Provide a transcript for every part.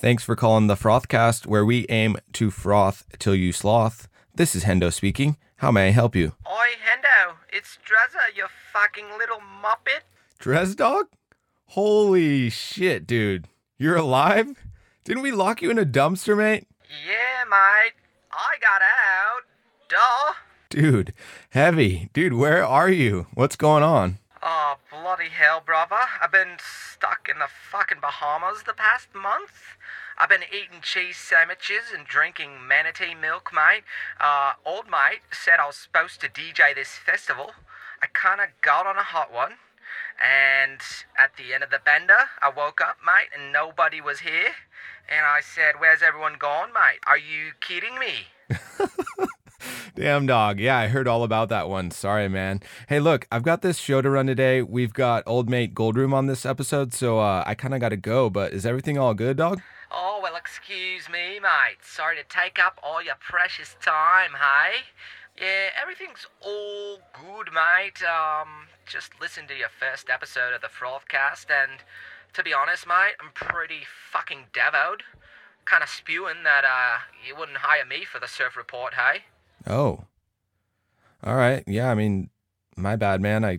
Thanks for calling the Frothcast, where we aim to froth till you sloth. This is Hendo speaking. How may I help you? Oi, Hendo, it's Drazza, you fucking little muppet. Dres Dog? Holy shit, dude. You're alive? Didn't we lock you in a dumpster, mate? Yeah, mate, I got out. Duh. Dude, heavy. Dude, where are you? What's going on? Oh, bloody hell, brother. I've been stuck in the fucking Bahamas the past month. I've been eating cheese sandwiches and drinking manatee milk, mate. Uh, old mate said I was supposed to DJ this festival. I kinda got on a hot one. And at the end of the bender, I woke up, mate, and nobody was here. And I said, Where's everyone gone, mate? Are you kidding me? Damn dog. Yeah, I heard all about that one. Sorry, man. Hey, look, I've got this show to run today. We've got old mate Goldroom on this episode, so uh, I kind of got to go. But is everything all good, dog? Oh, well, excuse me, mate. Sorry to take up all your precious time, hey? Yeah, everything's all good, mate. Um, just listen to your first episode of the Frothcast, and to be honest, mate, I'm pretty fucking devoed. Kind of spewing that uh, you wouldn't hire me for the surf report, hey? Oh. All right. Yeah, I mean, my bad, man. I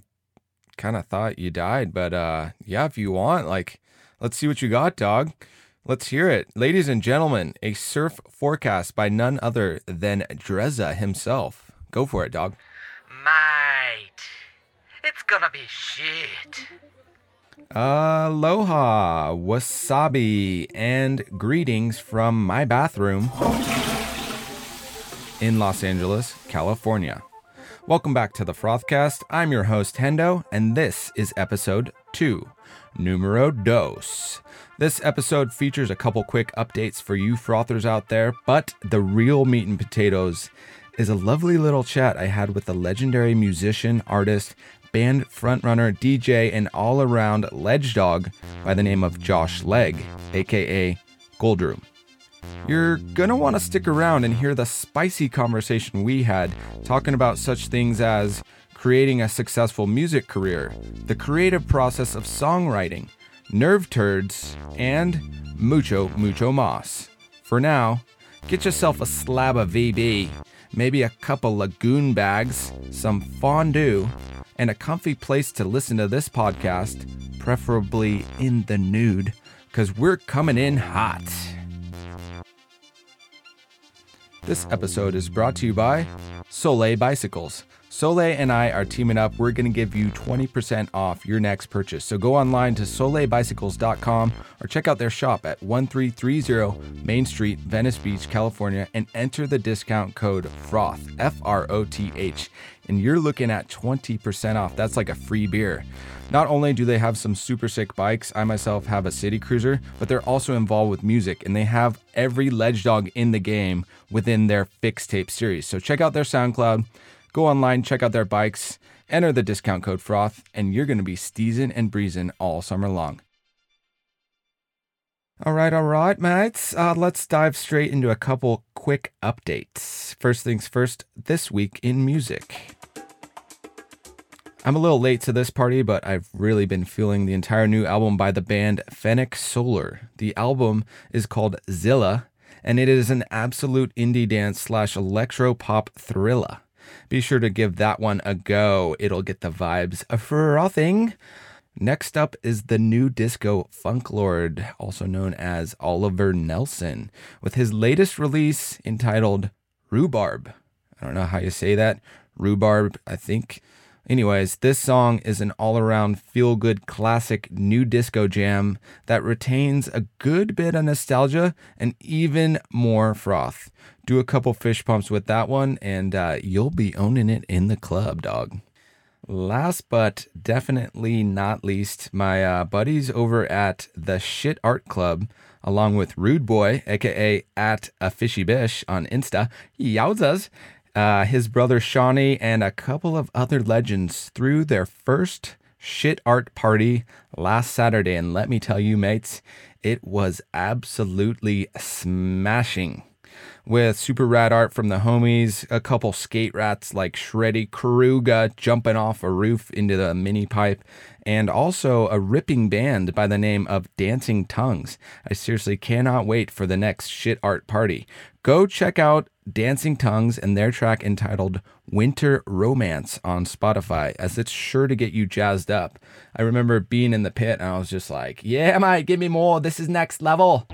kind of thought you died, but uh yeah, if you want, like let's see what you got, dog. Let's hear it. Ladies and gentlemen, a surf forecast by none other than Dreza himself. Go for it, dog. Mate, it's gonna be shit. Aloha, wasabi, and greetings from my bathroom in Los Angeles, California. Welcome back to the Frothcast. I'm your host, Hendo, and this is episode 2, numero dos. This episode features a couple quick updates for you frothers out there, but the real meat and potatoes is a lovely little chat I had with the legendary musician, artist, band frontrunner, DJ, and all around ledge dog by the name of Josh Legg, aka Goldroom. You're gonna want to stick around and hear the spicy conversation we had talking about such things as creating a successful music career, the creative process of songwriting, nerve turds, and mucho, mucho mas. For now, get yourself a slab of VB, maybe a couple lagoon bags, some fondue, and a comfy place to listen to this podcast, preferably in the nude, because we're coming in hot. This episode is brought to you by Sole Bicycles. Sole and I are teaming up. We're going to give you 20% off your next purchase. So go online to solebicycles.com or check out their shop at 1330 Main Street, Venice Beach, California, and enter the discount code FROTH, F R O T H, and you're looking at 20% off. That's like a free beer. Not only do they have some super sick bikes, I myself have a city cruiser, but they're also involved with music and they have every ledge dog in the game within their fixed tape series. So check out their SoundCloud, go online, check out their bikes, enter the discount code FROTH, and you're to be steezing and breezing all summer long. All right, all right, mates. Uh, let's dive straight into a couple quick updates. First things first, this week in music. I'm a little late to this party, but I've really been feeling the entire new album by the band Fenech-Soler. The album is called Zilla, and it is an absolute indie dance slash electro pop thriller. Be sure to give that one a go. It'll get the vibes frothing. Next up is the new disco funk lord, also known as Oliver Nelson, with his latest release entitled Rhubarb. I don't know how you say that. Rhubarb, I think. Anyways, this song is an all around feel good classic new disco jam that retains a good bit of nostalgia and even more froth. Do a couple fish pumps with that one, and uh, you'll be owning it in the club, dog. Last but definitely not least, my uh, buddies over at the Shit Art Club, along with Rude Boy, aka at a Fishy Bish on Insta, Yowzas, uh, his brother Shawnee, and a couple of other legends threw their first shit art party last Saturday. And let me tell you, mates, it was absolutely smashing. With super rad art from the homies, a couple skate rats like Shreddy Kruga jumping off a roof into the mini pipe, and also a ripping band by the name of Dancing Tongues. I seriously cannot wait for the next shit art party. Go check out Dancing Tongues and their track entitled Winter Romance on Spotify, as it's sure to get you jazzed up. I remember being in the pit and I was just like, yeah, mate, give me more. This is next level.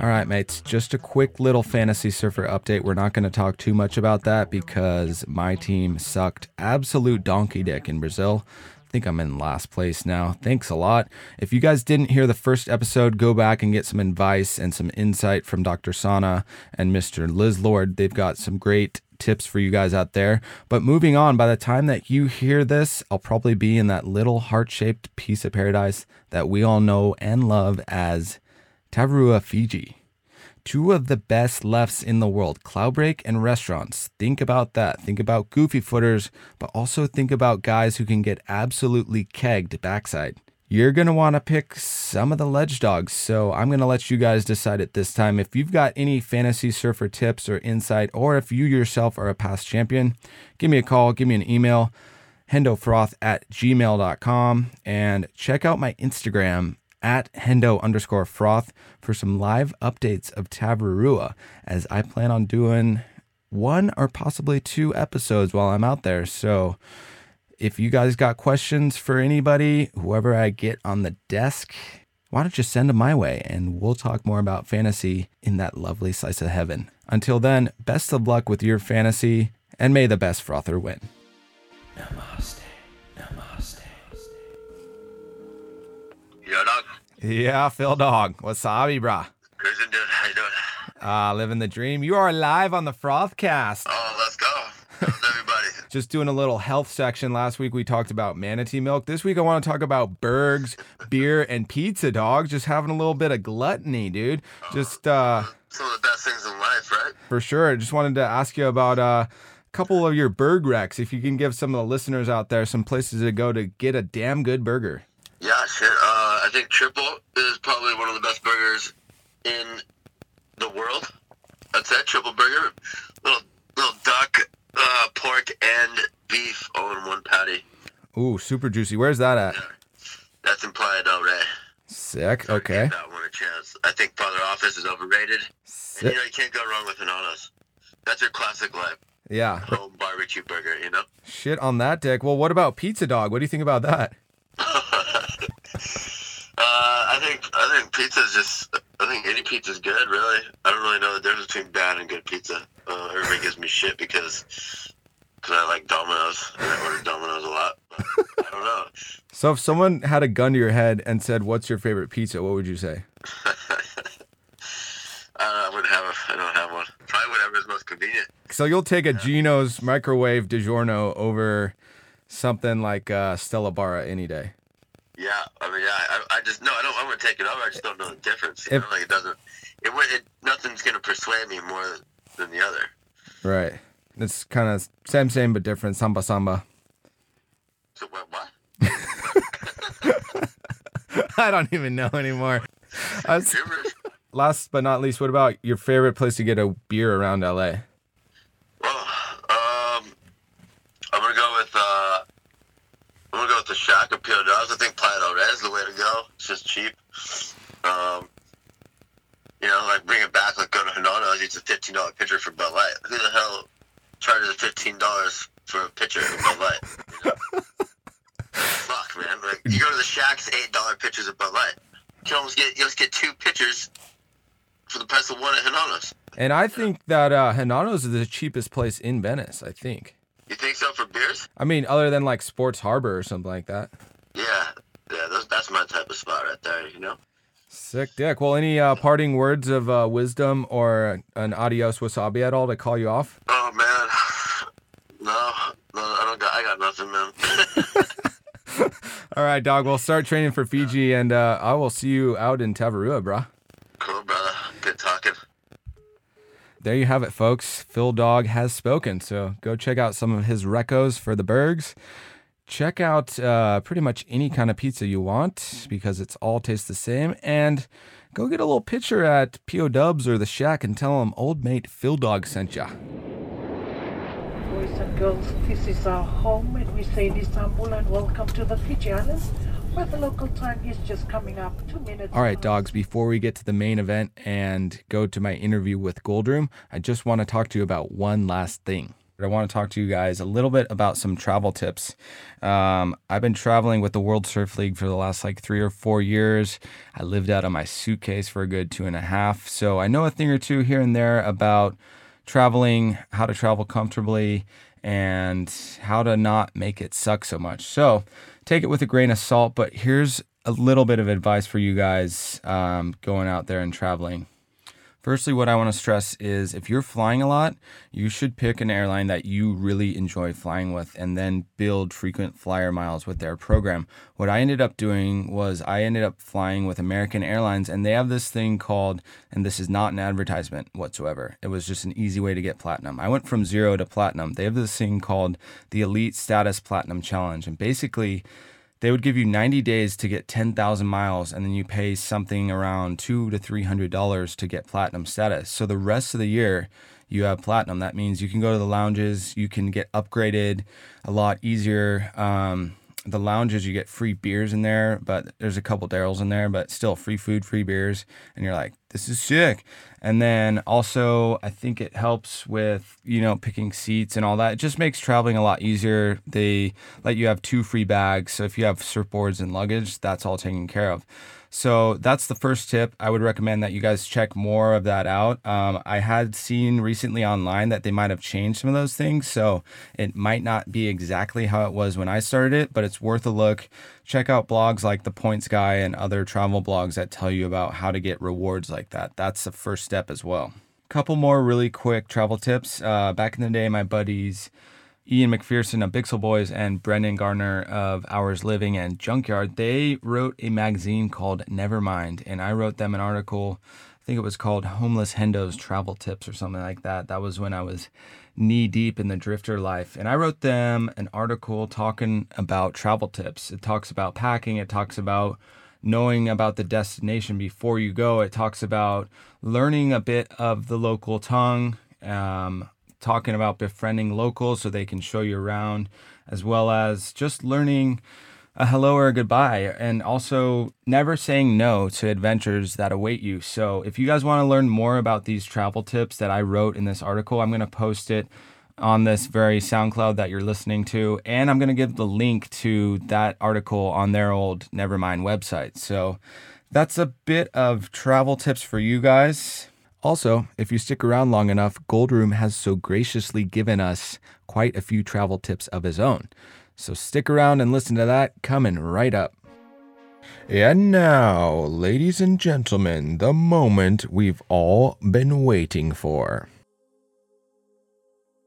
All right, mates, just a quick little Fantasy Surfer update. We're not going to talk too much about that because my team sucked absolute donkey dick in Brazil. I think I'm in last place now. Thanks a lot. If you guys didn't hear the first episode, go back and get some advice and some insight from Dr. Sana and Mr. Liz Lord. They've got some great tips for you guys out there. But moving on, by the time that you hear this, I'll probably be in that little heart shaped piece of paradise that we all know and love as Tavarua, Fiji. Two of the best lefts in the world, Cloudbreak and restaurants. Think about that. Think about goofy footers, but also think about guys who can get absolutely kegged backside. You're going to want to pick some of the ledge dogs, so I'm going to let you guys decide it this time. If you've got any fantasy surfer tips or insight, or if you yourself are a past champion, give me a call, give me an email, hendofroth at gmail.com, and check out my Instagram at hendo underscore froth for some live updates of Tavarua, as I plan on doing one or possibly two episodes while I'm out there. So if you guys got questions for anybody, whoever I get on the desk, why don't you send them my way and we'll talk more about fantasy in that lovely slice of heaven. Until then, best of luck with your fantasy and may the best frother win. Namaste. Namaste. Yo, dog. Yeah, Phil Dog. Wasabi, brah. Cruising, dude. How you doing? Ah, living the dream. You are live on the Frothcast. Oh, let's go. How's everybody? Just doing a little health section. Last week we talked about manatee milk. This week I want to talk about bergs, beer, and pizza, dog. Just having a little bit of gluttony, dude. Just uh Some of the best things in life, right? for sure. Just wanted to ask you about uh, a couple of your berg wrecks. If you can give some of the listeners out there some places to go to get a damn good burger. I think Triple is probably one of the best burgers in the world. That's it. Triple burger. Little little duck, uh, pork, and beef all in one patty. Ooh, super juicy. Where's that at? That's in Playa del Rey. Sick. So Okay. Give that one a chance. I think Father Office is overrated. And you know you can't go wrong with Hinano's. That's your classic life. Yeah. Home barbecue burger, you know? Shit on that dick. Well, what about pizza dog? What do you think about that? Uh, I think I think pizza's just. I think any pizza's good, really. I don't really know the difference between bad and good pizza. Uh, everybody gives me shit because because I like Domino's and I order Domino's a lot. I don't know. So if someone had a gun to your head and said, "What's your favorite pizza?" What would you say? I, don't know, I wouldn't have. A, I don't have one. Probably whatever is most convenient. So you'll take a Gino's microwave DiGiorno over something like uh, Stella Barra any day. Yeah, I mean, yeah. I, I just no. I don't. I'm gonna take it over. I just don't know the difference. You If- know, like it doesn't. It, would- it nothing's gonna persuade me more than the other. Right. It's kind of same, same but different. Samba samba. So what? What? I don't even know anymore. Was- last but not least, what about your favorite place to get a beer around LA? Well, um, I'm gonna go with uh, I'm gonna go with the Shack of Pio Dogs. I think del Rey is the way to go. It's just cheap. Um, you know, like bring it back. Like go to Hinano's. It's a fifteen dollar pitcher for Bud Light. Who the hell charges fifteen dollars for a pitcher of Bud Light? You know? Fuck, man. Like you go to the Shack's eight dollar pitchers of Bud Light. You can almost get you almost get two pitchers for the price of one at Hinano's. And I think that uh, Hinano's is the cheapest place in Venice. I think. You think so for beers? I mean, other than like Sports Harbor or something like that. Yeah, yeah, that's my type of spot right there. You know. Sick dick. Well, any uh, parting words of uh, wisdom or an adios wasabi at all to call you off? Oh man, no, no, I don't got, I got nothing, man. All right, dog. We'll start training for Fiji, and uh, I will see you out in Tavarua, brah. cool, brother. Good talking. There you have it, folks. Phil Dog has spoken. So go check out some of his recos for the Bergs. check out uh, pretty much any kind of pizza you want because it's all tastes the same. And go get a little picture at PO Dubs or the Shack and tell them old mate Phil Dog sent ya. Boys and girls, this is our home and we say Istanbul and welcome to the Fiji the local time is just coming up two minutes. All right, dogs, before we get to the main event and go to my interview with Goldroom, I just want to talk to you about one last thing. I want to talk to you guys a little bit about some travel tips. Um, I've been traveling with the World Surf League for the last like three or four years. I lived out of my suitcase for a good two and a half. So I know a thing or two here and there about traveling, how to travel comfortably, and how to not make it suck so much. So take it with a grain of salt, but here's a little bit of advice for you guys um, going out there and traveling. Firstly, what I want to stress is if you're flying a lot, you should pick an airline that you really enjoy flying with and then build frequent flyer miles with their program. What I ended up doing was I ended up flying with American Airlines and they have this thing called, and this is not an advertisement whatsoever, it was just an easy way to get platinum. I went from zero to platinum. They have this thing called the Elite Status Platinum Challenge. And basically, they would give you 90 days to get 10,000 miles and then you pay something around two to three hundred dollars to get platinum status. So the rest of the year you have platinum. That means you can go to the lounges, you can get upgraded a lot easier. Um, the lounges you get free beers in there, but there's a couple Daryl's in there, but still free food, free beers, and you're like, this is sick. And then also, I think it helps with you know picking seats and all that. It just makes traveling a lot easier. They let you have two free bags, so if you have surfboards and luggage, that's all taken care of. So that's the first tip. I would recommend that you guys check more of that out. Um, I had seen recently online that they might have changed some of those things. So it might not be exactly how it was when I started it, but it's worth a look. Check out blogs like The Points Guy and other travel blogs that tell you about how to get rewards like that. That's the first step as well. Couple more really quick travel tips. Uh, back in the day, my buddies Ian McPherson of Bixel Boys and Brendan Gardner of Hours Living and Junkyard, they wrote a magazine called Nevermind, and I wrote them an article. I think it was called Homeless Hendo's Travel Tips or something like that. That was when I was knee deep in the drifter life. And I wrote them an article talking about travel tips. It talks about packing, it talks about knowing about the destination before you go, it talks about learning a bit of the local tongue. Um, talking about befriending locals so they can show you around, as well as just learning a hello or a goodbye, and also never saying no to adventures that await you. So, if you guys want to learn more about these travel tips that I wrote in this article, I'm going to post it on this very SoundCloud that you're listening to, and I'm going to give the link to that article on their old Nevermind website. So, that's a bit of travel tips for you guys. Also, if you stick around long enough, Goldroom has so graciously given us quite a few travel tips of his own. So stick around and listen to that coming right up. And now, ladies and gentlemen, the moment we've all been waiting for.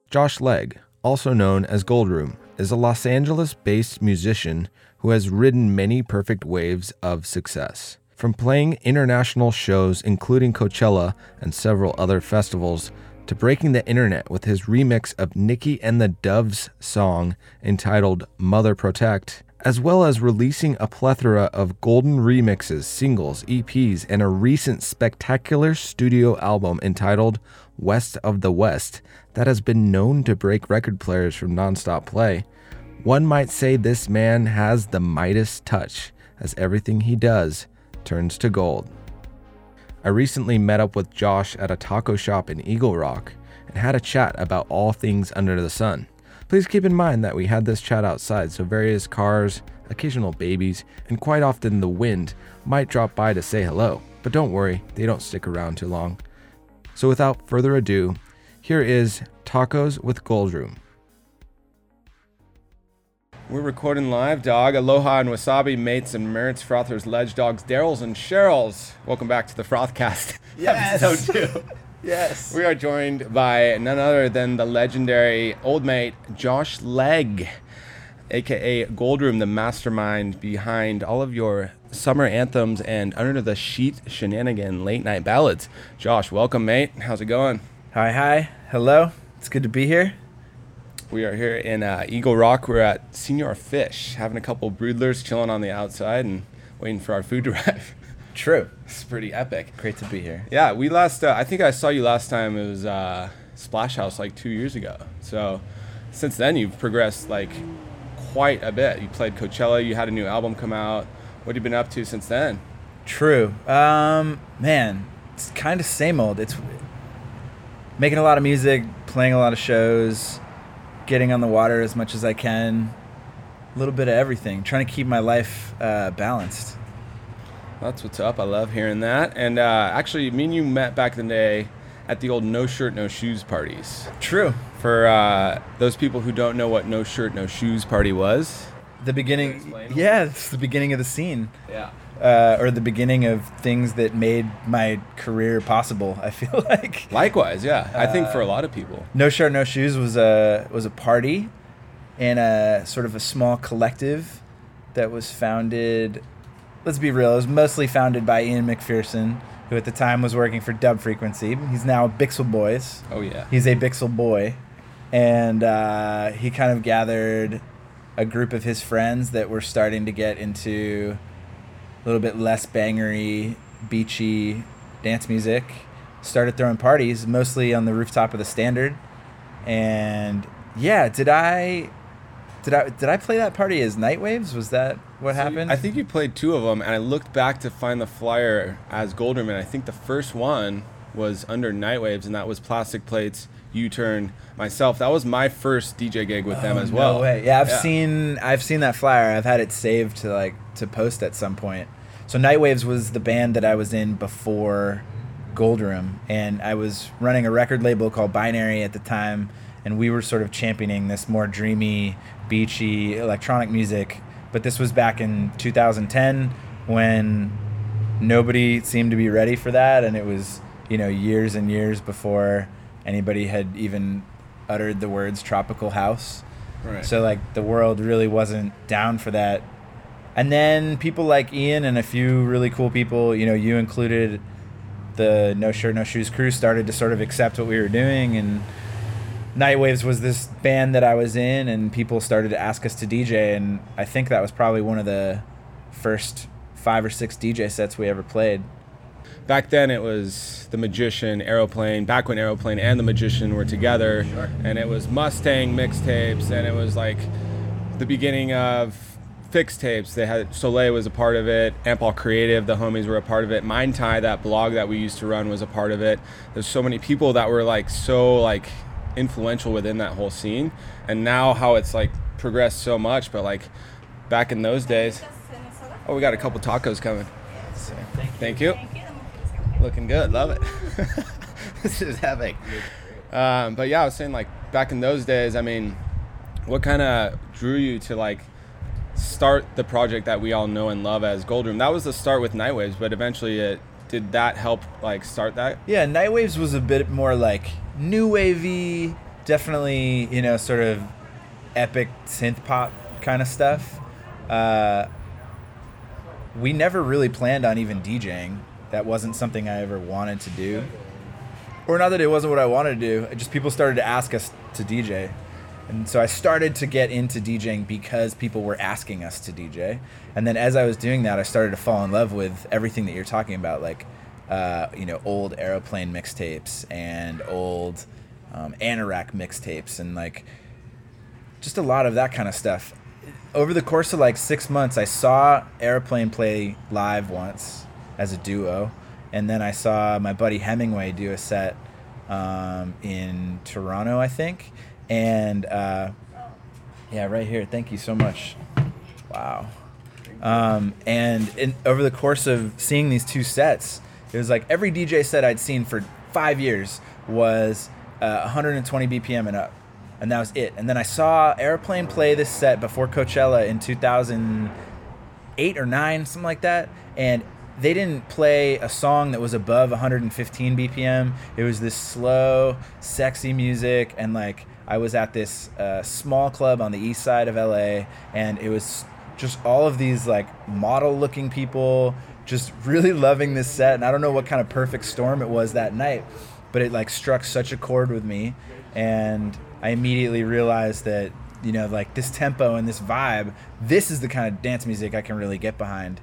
Josh Legg, also known as Goldroom, is a Los Angeles based musician who has ridden many perfect waves of success. From playing international shows, including Coachella and several other festivals, to breaking the internet with his remix of Nikki and the Doves song entitled Mother Protect, as well as releasing a plethora of golden remixes, singles, EPs, and a recent spectacular studio album entitled West of the West that has been known to break record players from nonstop play. One might say this man has the Midas touch, as everything he does turns to gold. I recently met up with Josh at a taco shop in Eagle Rock and had a chat about all things under the sun. Please keep in mind that we had this chat outside, so various cars, occasional babies, and quite often the wind might drop by to say hello. But don't worry, they don't stick around too long. So without further ado, here is Tacos with Goldroom. We're recording live, dog. Aloha and wasabi, mates and merits, frothers, ledge dogs, Daryls and Cheryls. Welcome back to the Frothcast. Yes. Episode two. Yes. We are joined by none other than the legendary old mate Josh Legg, aka Goldroom, the mastermind behind all of your summer anthems and under the sheet shenanigan late night ballads. Josh, welcome, mate. How's it going? Hi, hi. Hello. It's good to be here. We are here in uh, Eagle Rock. We're at Señor Fish, having a couple broodlers chilling on the outside and waiting for our food to arrive. True. it's pretty epic. Great to be here. Yeah, we last. Uh, I think I saw you last time. It was uh, Splash House like two years ago. So since then, you've progressed like quite a bit. You played Coachella. You had a new album come out. What have you been up to since then? True. Um, man, it's kind of same old. It's making a lot of music, playing a lot of shows, getting on the water as much as I can. A little bit of everything. Trying to keep my life uh, balanced. That's what's up. I love hearing that. And uh, actually, me and you met back in the day at the old No Shirt No Shoes parties. True. For uh, those people who don't know what No Shirt No Shoes party was, The beginning. Yeah, it's the beginning of the scene. yeah, Uh, or the beginning of things that made my career possible. I feel like likewise, yeah. I think for a lot of people, No Shirt No Shoes was a was a party and a sort of a small collective that was founded. Let's be real, it was mostly founded by Ian McPherson, who at the time was working for Dub Frequency. He's now Bixel Boys. oh yeah, He's a Bixel boy, and uh, he kind of gathered a group of his friends that were starting to get into a little bit less bangery, beachy dance music. Started throwing parties, mostly on the rooftop of the Standard, and yeah, did I, did I, did I play that party as Night Waves? Was that what So you- happened? I think you played two of them, and I looked back to find the flyer as Golderman. I think the first one was under Nightwaves, and that was Plastic Plates, U-Turn, myself. That was my first DJ gig with them Oh, as well. Way. Yeah, I've seen I've seen that flyer. I've had it saved to like to post at some point. So Nightwaves was the band that I was in before Goldroom, and I was running a record label called Binary at the time, and we were sort of championing this more dreamy, beachy electronic music. But this was back in 2010 when nobody seemed to be ready for that, and it was you know years and years before anybody had even uttered the words tropical house. Right. So like the world really wasn't down for that. And then people like Ian and a few really cool people, you know, you included, the No Shirt No Shoes crew started to sort of accept what we were doing. And Nightwaves was this band that I was in and people started to ask us to DJ and I think that was probably one of the first 5 or 6 DJ sets we ever played. back then it was the magician aeroplane back when aeroplane and the magician were together. And it was mustang mixtapes and it was like the beginning of fix tapes they had Sole was a part of it ampal creative the homies were a part of it mind tie that blog that we used to run was a part of it there's so many people that were like so like influential within that whole scene and now how it's like progressed so much but like back in those days oh we got a couple tacos coming So, thank you looking good. Love it. this is epic. Um, but yeah, I was saying like back in those days. I mean, what kind of drew you to like start the project that we all know and love as Goldroom? That was the start with Nightwaves, but eventually it did that help like start that? Yeah, Nightwaves was a bit more like new wavy, definitely, you know, sort of epic synth pop kind of stuff. Uh, we never really planned on even DJing. That wasn't something I ever wanted to do. Or not that it wasn't what I wanted to do. Just people started to ask us to DJ. And so I started to get into DJing because people were asking us to DJ. And then as I was doing that, I started to fall in love with everything that you're talking about, like, uh, you know, old aeroplane mixtapes and old um, Anoraak mixtapes and like just a lot of that kind of stuff. Over the course of like six months, I saw Aeroplane play live once as a duo, and then I saw my buddy Hemingway do a set um, in Toronto, I think. And uh, yeah, right here. Thank you so much. Wow. Um, and in, over the course of seeing these two sets, it was like every DJ set I'd seen for five years was uh, 120 BPM and up. And that was it. And then I saw Aeroplane play this set before Coachella in 2008 or 9, something like that. And they didn't play a song that was above 115 BPM. It was this slow, sexy music. And like, I was at this uh, small club on the east side of LA, and it was just all of these like model looking people just really loving this set. And I don't know what kind of perfect storm it was that night, but it like struck such a chord with me. And I immediately realized that you know like this tempo and this vibe, this is the kind of dance music I can really get behind.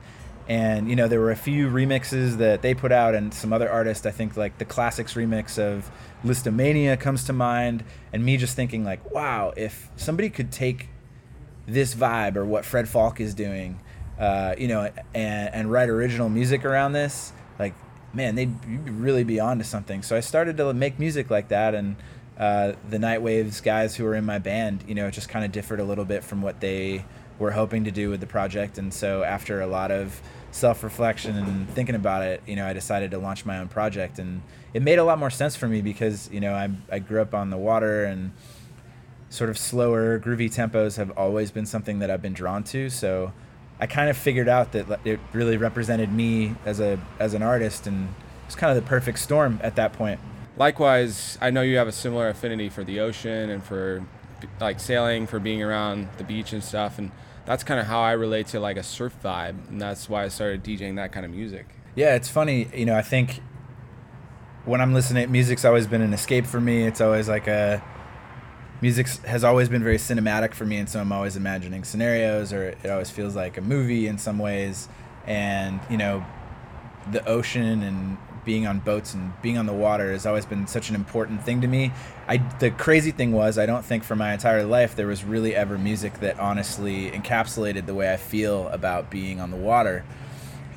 And you know there were a few remixes that they put out and some other artists. I think like the Classixx remix of Lisztomania comes to mind, and me just thinking like, wow, if somebody could take this vibe or what Fred Falke is doing, uh, you know, and, and write original music around this, like man, they'd really be onto something. So I started to make music like that, and uh, the Nightwaves guys who were in my band, you know, it just kind of differed a little bit from what they were hoping to do with the project. And so after a lot of self reflection and thinking about it, you know, I decided to launch my own project, and it made a lot more sense for me because you know I I grew up on the water and sort of slower groovy tempos have always been something that I've been drawn to. So I kind of figured out that it really represented me as a as an artist, and it's kind of the perfect storm at that point. Likewise, I know you have a similar affinity for the ocean and for like sailing, for being around the beach and stuff, and that's kind of how I relate to like a surf vibe, and that's why I started DJing that kind of music. Yeah, it's funny, you know. I think when I'm listening, music's always been an escape for me. It's always like a music has always been very cinematic for me, and so I'm always imagining scenarios, or it always feels like a movie in some ways. And you know, the ocean and being on boats and being on the water has always been such an important thing to me. I the crazy thing was I don't think for my entire life there was really ever music that honestly encapsulated the way I feel about being on the water.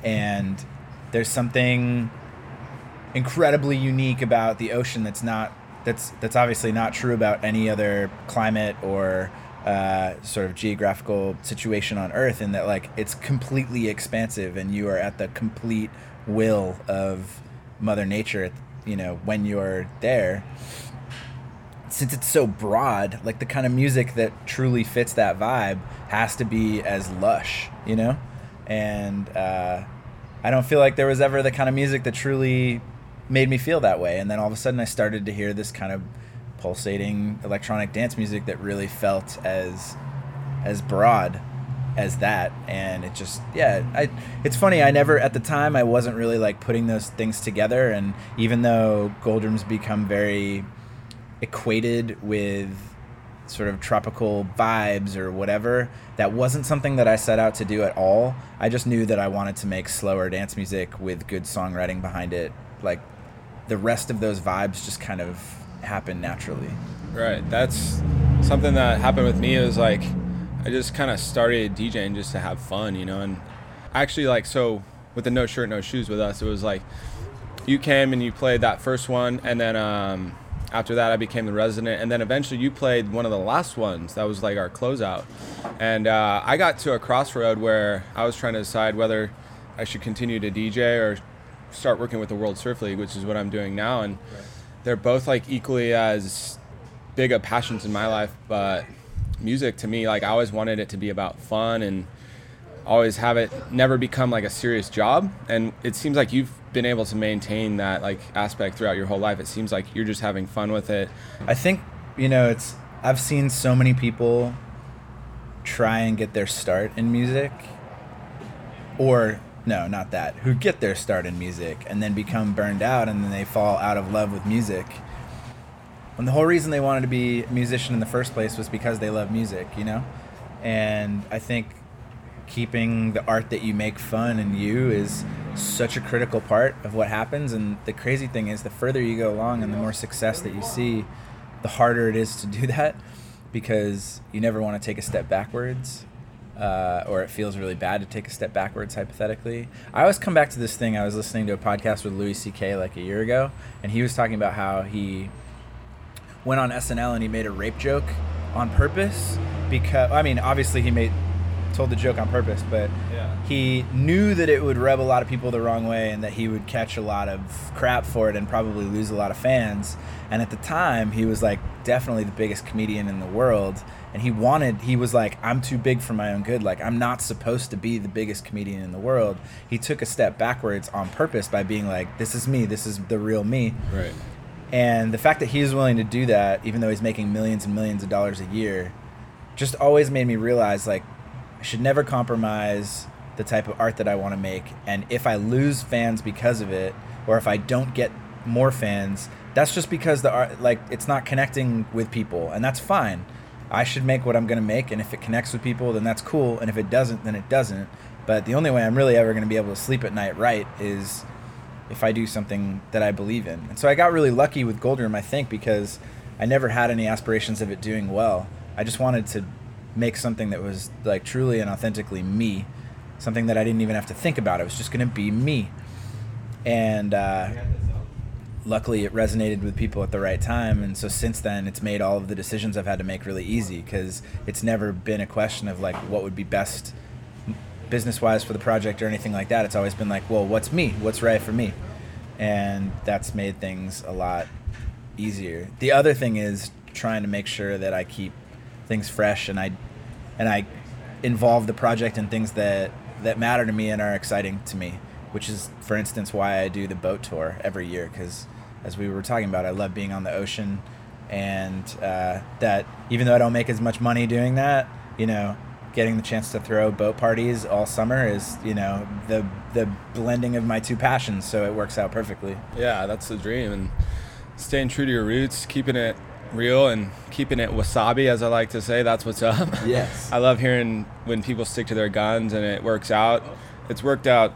And there's something incredibly unique about the ocean that's not that's that's obviously not true about any other climate or uh, sort of geographical situation on Earth, in that like it's completely expansive and you are at the complete will of Mother Nature. You know when you're there. Since it's so broad, like the kind of music that truly fits that vibe has to be as lush, you know, and uh, I don't feel like there was ever the kind of music that truly made me feel that way. And then all of a sudden, I started to hear this kind of pulsating electronic dance music that really felt as as broad as that and it just yeah i it's funny i never at the time i wasn't really like putting those things together and even though Goldroom's become very equated with sort of tropical vibes or whatever that wasn't something that i set out to do at all i just knew that i wanted to make slower dance music with good songwriting behind it like the rest of those vibes just kind of happen naturally. Right. That's something that happened with me. Was like I just kind of started DJing just to have fun, you know. And actually, like, so with the no shirt, no shoes with us, it was like you came and you played that first one, and then um, after that, I became the resident, and then eventually you played one of the last ones. That was like our closeout, and uh, I got to a crossroad where I was trying to decide whether I should continue to DJ or start working with the World Surf League, which is what I'm doing now, and they're both like equally as big of passions in my life. But music to me, like I always wanted it to be about fun and always have it never become like a serious job. And it seems like you've been able to maintain that like aspect throughout your whole life. It seems like you're just having fun with it. I think you know it's. I've seen so many people try and get their start in music or no, not that. Who get their start in music and then become burned out and then they fall out of love with music. When the whole reason they wanted to be a musician in the first place was because they love music, you know? And I think keeping the art that you make fun and you is such a critical part of what happens. And the crazy thing is, the further you go along and the more success that you see, the harder it is to do that because you never want to take a step backwards uh, or it feels really bad to take a step backwards, hypothetically. I always come back to this thing. I was listening to a podcast with Louis C.K. like a year ago, and he was talking about how he went on SNL and he made a rape joke on purpose because I mean, obviously he made told the joke on purpose, but yeah. he knew that it would rub a lot of people the wrong way and that he would catch a lot of crap for it and probably lose a lot of fans. And at the time, he was like definitely the biggest comedian in the world. And he wanted, he was like, I'm too big for my own good. Like, I'm not supposed to be the biggest comedian in the world. He took a step backwards on purpose by being like, this is me, this is the real me. Right. And the fact that he was willing to do that, even though he's making millions and millions of dollars a year, just always made me realize like I should never compromise the type of art that I want to make. And if I lose fans because of it, or if I don't get more fans, that's just because the art like it's not connecting with people and that's fine i should make what i'm going to make and if it connects with people then that's cool and if it doesn't then it doesn't but the only way i'm really ever going to be able to sleep at night right is if i do something that i believe in. And so i got really lucky with Goldroom i think because i never had any aspirations of it doing well. I just wanted to make something that was like truly and authentically me something that i didn't even have to think about. It was just going to be me. And uh, luckily it resonated with people at the right time. And so since then it's made all of the decisions i've had to make really easy because it's never been a question of like what would be best business wise for the project or anything like that it's always been like well what's me? What's right for me? And that's made things a lot easier. The other thing is trying to make sure that i keep things fresh and i and i involve the project in things that that matter to me and are exciting to me which is for instance why i do the boat tour every year because as we were talking about i love being on the ocean and uh, that even though i don't make as much money doing that you know getting the chance to throw boat parties all summer is you know the the blending of my two passions so it works out perfectly Yeah, that's the dream, and staying true to your roots, keeping it real, and keeping it wasabi, as I like to say. That's what's up. Yes. I love hearing when people stick to their guns and it works out. It's worked out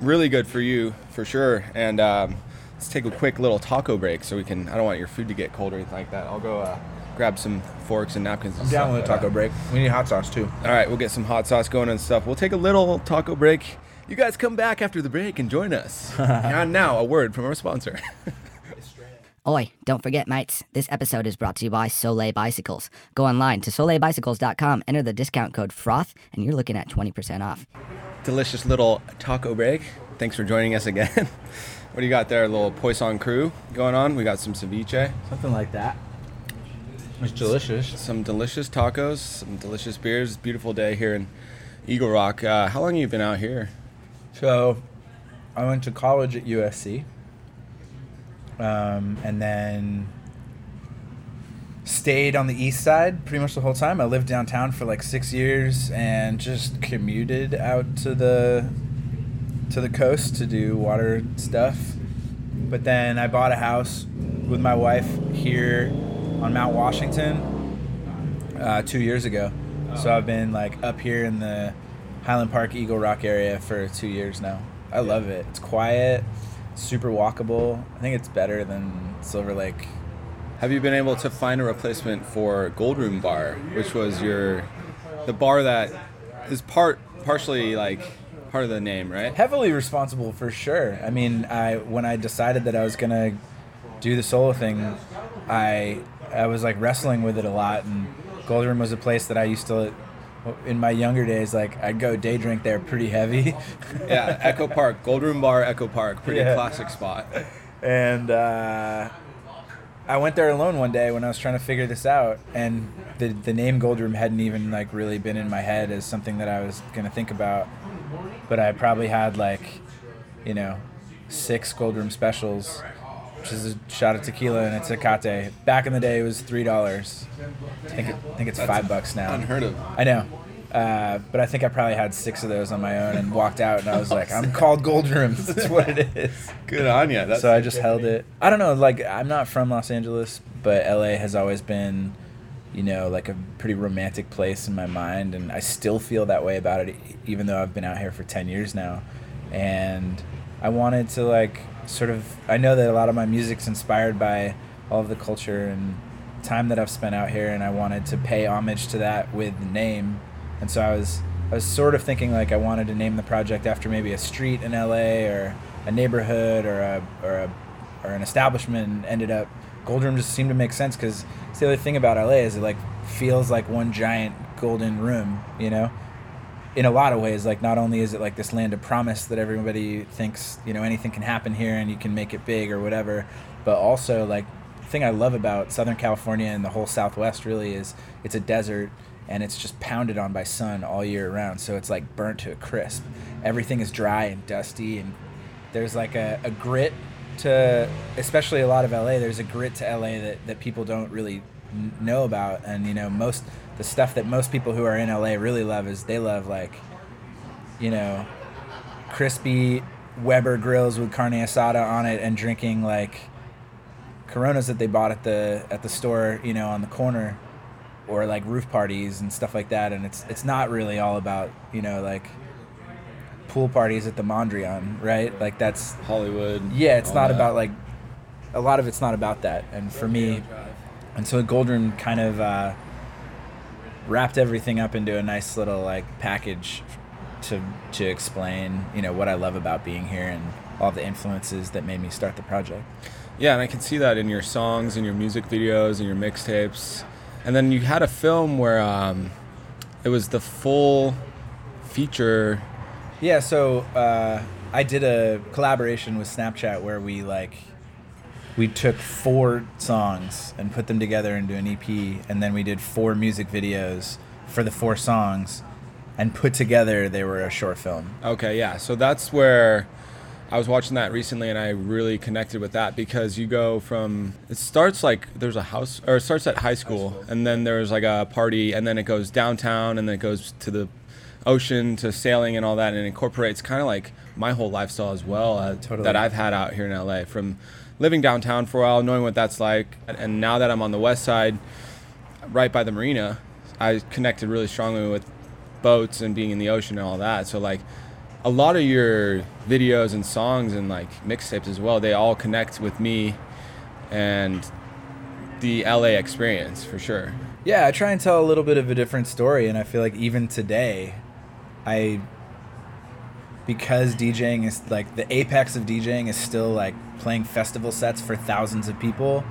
really good for you, for sure. And um, let's take a quick little taco break so we can. I don't want your food to get cold or anything like that. I'll go uh, grab some forks and napkins. And i'm down with a but, taco break we need hot sauce too all right, we'll get some hot sauce going and stuff. We'll take a little taco break. You guys come back after the break and join us. and now, a word from our sponsor. Oi, don't forget, mates, this episode is brought to you by Sole Bicycles. Go online to solebicycles.com, enter the discount code FROTH, and you're looking at 20% off. Delicious little taco break. Thanks for joining us again. what do you got there? A little Poisson crew going on. We got some ceviche, something like that it's delicious some delicious tacos, some delicious beers. Beautiful day here in Eagle Rock. Uh, how long have you been out here? So, I went to college at USC, um, and then stayed on the east side pretty much the whole time. I lived downtown for like six years and just commuted out to the to the coast to do water stuff. But then I bought a house with my wife here on Mount Washington uh, two years ago. So I've been like up here in the Highland Park, Eagle Rock area for two years now. I love it. It's quiet, super walkable. I think it's better than Silver Lake. Have you been able to find a replacement for Gold Room Bar, which was your the bar that is part partially like part of the name, right? Heavily responsible for sure. I mean, I when I decided that I was gonna do the solo thing, I I was like wrestling with it a lot, and Gold Room was a place that I used to. In my younger days, like I'd go day drink there pretty heavy. yeah, Echo Park, Gold Room Bar, Echo Park, pretty Yeah. classic spot. and uh, I went there alone one day when I was trying to figure this out, and the the name Gold Room hadn't even like really been in my head as something that I was gonna think about. But I probably had like, you know, six Gold Room specials, which is a shot of tequila and a tecate. Back in the day, it was three dollars. I think it, I think it's five bucks now. Unheard of. I know. Uh, but I think I probably had six of those on my own and walked out, and I was like, "I'm called Gold Room. That's what it is." Good on you. That's so I just held it. I don't know, like I'm not from Los Angeles, but LA has always been, you know, like a pretty romantic place in my mind, and I still feel that way about it, even though I've been out here for ten years now. And I wanted to like sort of. I know that a lot of my music's inspired by all of the culture and time that I've spent out here, and I wanted to pay homage to that with the name. And so I was. I was sort of thinking like I wanted to name the project after maybe a street in LA or a neighborhood or a or a or an establishment and ended up Gold Room just seemed to make sense because the other thing about LA is it like feels like one giant golden room, you know. In a lot of ways, like not only is it like this land of promise that everybody thinks you know anything can happen here and you can make it big or whatever, but also like the thing I love about Southern California and the whole Southwest really is it's a desert and it's just pounded on by sun all year round. So it's like burnt to a crisp. Everything is dry and dusty, and there's like a, a grit to, especially a lot of LA. There's a grit to LA that, that people don't really know about, and you know most the stuff that most people who are in LA really love is they love like, you know, crispy Weber grills with carne asada on it and drinking like Coronas that they bought at the at the store, you know, on the corner, or like roof parties and stuff like that. And it's it's not really all about you know like pool parties at the Mondrian, right? Like that's Hollywood. yeah, it's not that. about like a lot of it's not about that. And for me, and so Gold Room kind of uh, wrapped everything up into a nice little like package to to explain, you know, what I love about being here and all the influences that made me start the project. Yeah, and I can see that in your songs and your music videos and your mixtapes. And then you had a film where um, it was the full feature. Yeah, so uh, I did a collaboration with Snapchat where we like we took four songs and put them together into an EP, and then we did four music videos for the four songs, and put together they were a short film. Okay, yeah. So that's where I was watching that recently, and I really connected with that because you go from it starts like there's a house, or it starts at high school, and then there's like a party, and then it goes downtown, and then it goes to the ocean to sailing and all that, and it incorporates kind of like my whole lifestyle as well uh, Totally. that I've had out here in LA from living downtown for a while, knowing what that's like, and now that I'm on the west side, right by the marina, I connected really strongly with boats and being in the ocean and all that. So like a lot of your videos and songs and like mixtapes as well, they all connect with me and the LA experience for sure. Yeah, I try and tell a little bit of a different story, and I feel like even today, I because DJing is like the apex of DJing is still like playing festival sets for thousands of people.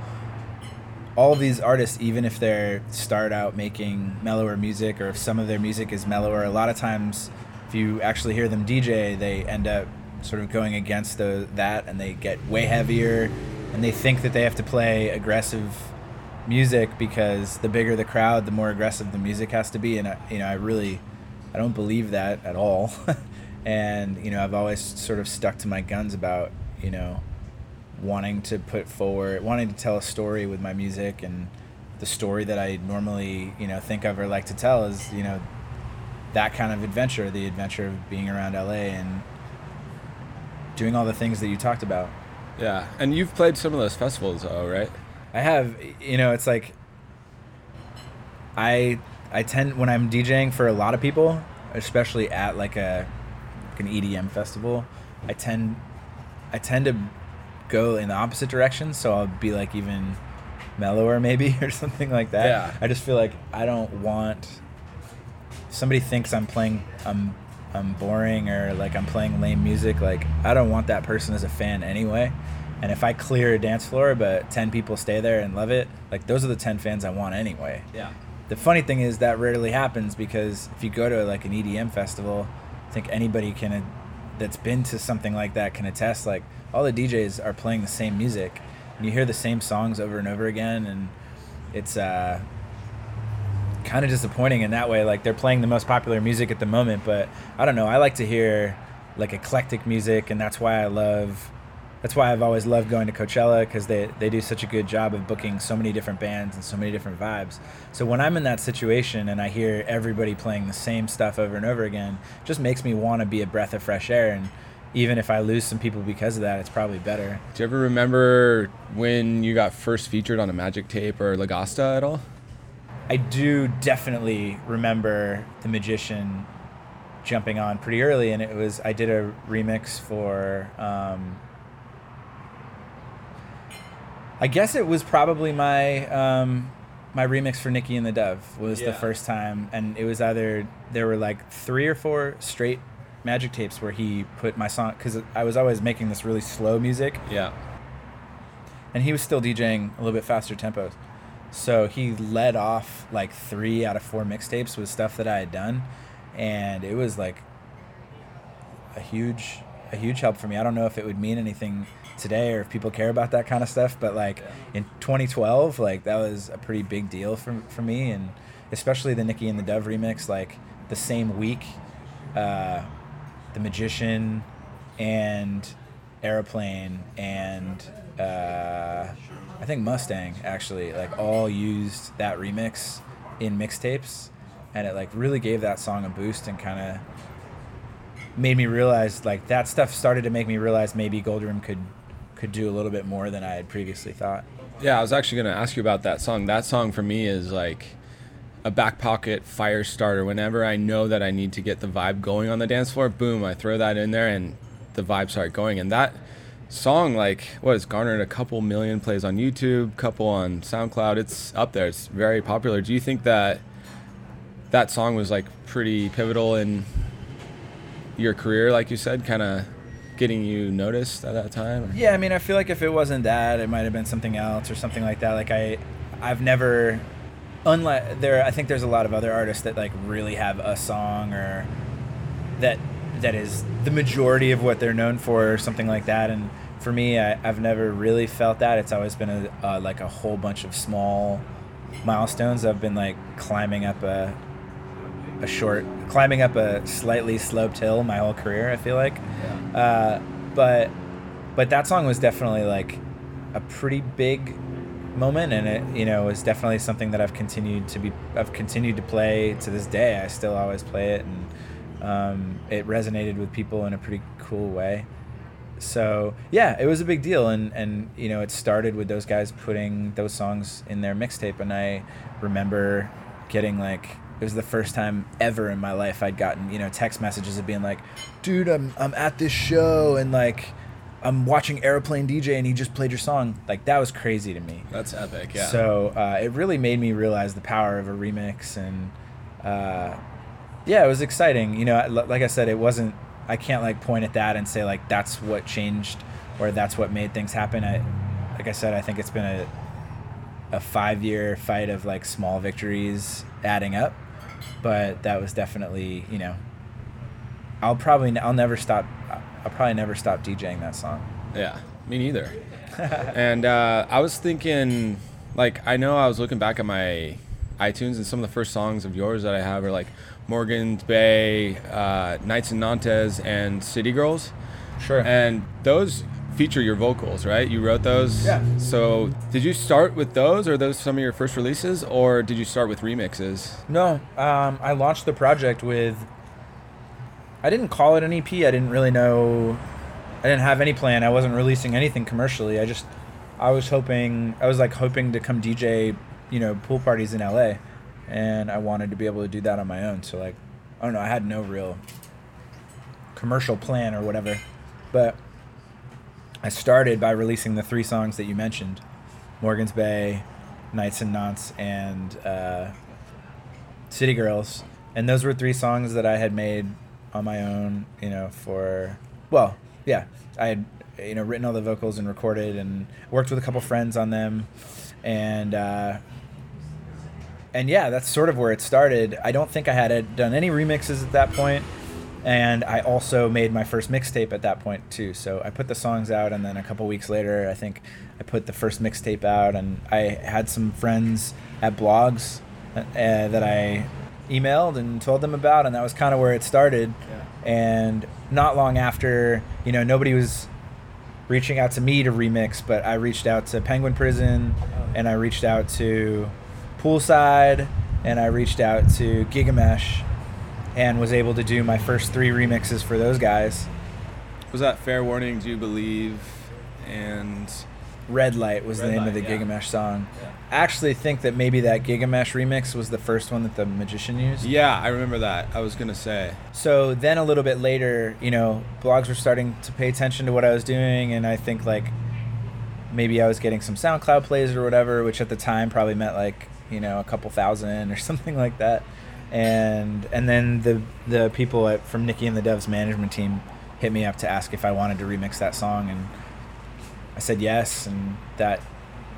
All of these artists, even if they start out making mellower music, or if some of their music is mellower, a lot of times, if you actually hear them DJ, they end up sort of going against the, that, and they get way heavier, and they think that they have to play aggressive music because the bigger the crowd, the more aggressive the music has to be. And I, you know, I really, I don't believe that at all. and you know, I've always sort of stuck to my guns about you know, wanting to put forward, wanting to tell a story with my music, and the story that I normally you know think of or like to tell is you know, that kind of adventure, the adventure of being around LA and doing all the things that you talked about. Yeah. And you've played some of those festivals though, right? I have, you know, it's like I I tend when I'm DJing for a lot of people, especially at like a like an EDM festival, I tend I tend to go in the opposite direction, so I'll be like even mellower maybe or something like that. Yeah. I just feel like I don't want somebody thinks I'm playing I'm I'm boring or like I'm playing lame music, like I don't want that person as a fan anyway. And if I clear a dance floor but 10 people stay there and love it, like those are the 10 fans I want anyway. Yeah. The funny thing is that rarely happens because if you go to like an EDM festival, I think anybody can uh, that's been to something like that can attest like all the DJs are playing the same music and you hear the same songs over and over again and it's uh kind of disappointing in that way like they're playing the most popular music at the moment but I don't know I like to hear like eclectic music and that's why I love that's why I've always loved going to Coachella because they, they do such a good job of booking so many different bands and so many different vibes. So when I'm in that situation and I hear everybody playing the same stuff over and over again, it just makes me want to be a breath of fresh air. And even if I lose some people because of that, it's probably better. Do you ever remember when you got first featured on a Magic Tape or Lagasta at all? I do definitely remember the magician jumping on pretty early, and it was I did a remix for. Um, I guess it was probably my um, my remix for Nikki and the Dove was the first time, and it was either there were like three or four straight magic tapes where he put my song because I was always making this really slow music, Yeah. and he was still DJing a little bit faster tempos. So he led off like three out of four mixtapes with stuff that I had done, and it was like a huge, a huge help for me. I don't know if it would mean anything today or if people care about that kind of stuff, but like in 2012, like that was a pretty big deal for for me, and especially the Nikki and the Dove remix. Like the same week, uh, the Magician and Aeroplane and uh, I think Mustang actually like all used that remix in mixtapes, and it like really gave that song a boost and kind of made me realize like that stuff started to make me realize maybe Gold could could do a little bit more than I had previously thought. Yeah, I was actually going to ask you about that song. That song for me is like a back pocket fire starter. Whenever I know that I need to get the vibe going on the dance floor, boom, I throw that in there and the vibe start going. And that song, like, what has garnered a couple million plays on YouTube, couple on SoundCloud. It's up there. It's very popular. Do you think that that song was like pretty pivotal in your career, like you said, kind of getting you noticed at that time? Yeah, I mean, I feel like if it wasn't that, it might have been something else or something like that. Like I, I've never, unlike there, I think there's a lot of other artists that like really have a song or that that is the majority of what they're known for or something like that. And for me, I, I've never really felt that. It's always been a uh, like a whole bunch of small milestones. I've been like climbing up a a short climbing up a slightly sloped hill my whole career. I feel like, uh, but but that song was definitely like a pretty big moment, and it you know was definitely something that I've continued to be I've continued to play to this day. I still always play it, and um, it resonated with people in a pretty cool way. So yeah, it was a big deal, and and you know it started with those guys putting those songs in their mixtape, and I remember getting like it was the first time ever in my life I'd gotten you know text messages of being like, dude, I'm I'm at this show and like I'm watching Aeroplane DJ and he just played your song. Like that was crazy to me. That's epic, yeah. So uh, it really made me realize the power of a remix and uh, yeah, it was exciting. You know, like I said, it wasn't. I can't like point at that and say like that's what changed or that's what made things happen. I, like I said, I think it's been a a five year fight of like small victories adding up, but that was definitely you know. I'll probably I'll never stop. I'll probably never stop DJing that song. Yeah, me neither. and uh, I was thinking, like, I know I was looking back at my iTunes, and some of the first songs of yours that I have are like Morgan's Bay, uh, Nights in Nantes, and City Girls. Sure. And those feature your vocals, right? You wrote those. Yeah. So did you start with those? Or are those some of your first releases, or did you start with remixes? No, um, I launched the project with. I didn't call it an EP. I didn't really know. I didn't have any plan. I wasn't releasing anything commercially. I just, I was hoping. I was like hoping to come DJ, you know, pool parties in LA, and I wanted to be able to do that on my own. So like, I don't know. I had no real commercial plan or whatever, but I started by releasing the three songs that you mentioned, Morgan's Bay, Nights in Nantes, and uh, City Girls, and those were three songs that I had made on my own. You know, for well, yeah, I had you know written all the vocals and recorded and worked with a couple friends on them, and uh, and yeah, that's sort of where it started. I don't think I had done any remixes at that point, and I also made my first mixtape at that point too. So I put the songs out, and then a couple weeks later, I think I put the first mixtape out, and I had some friends at blogs uh, that I emailed and told them about, and that was kind of where it started. And not long after, you know, nobody was reaching out to me to remix, but I reached out to Penguin Prison, and I reached out to Poolside, and I reached out to Gigamesh, and was able to do my first three remixes for those guys. Was that Fair Warning? Do you believe? And Red Light was the name Light, of the yeah. Gigamesh song. I actually think that maybe that Gigamesh remix was the first one that the Magician used. yeah, I remember that. I was gonna say. So then a little bit later, you know, blogs were starting to pay attention to what I was doing, and I think like maybe I was getting some SoundCloud plays or whatever, which at the time probably meant like you know a couple thousand or something like that. And and then the the people at, from Nikki and the Dove's management team hit me up to ask if I wanted to remix that song, and I said yes, and that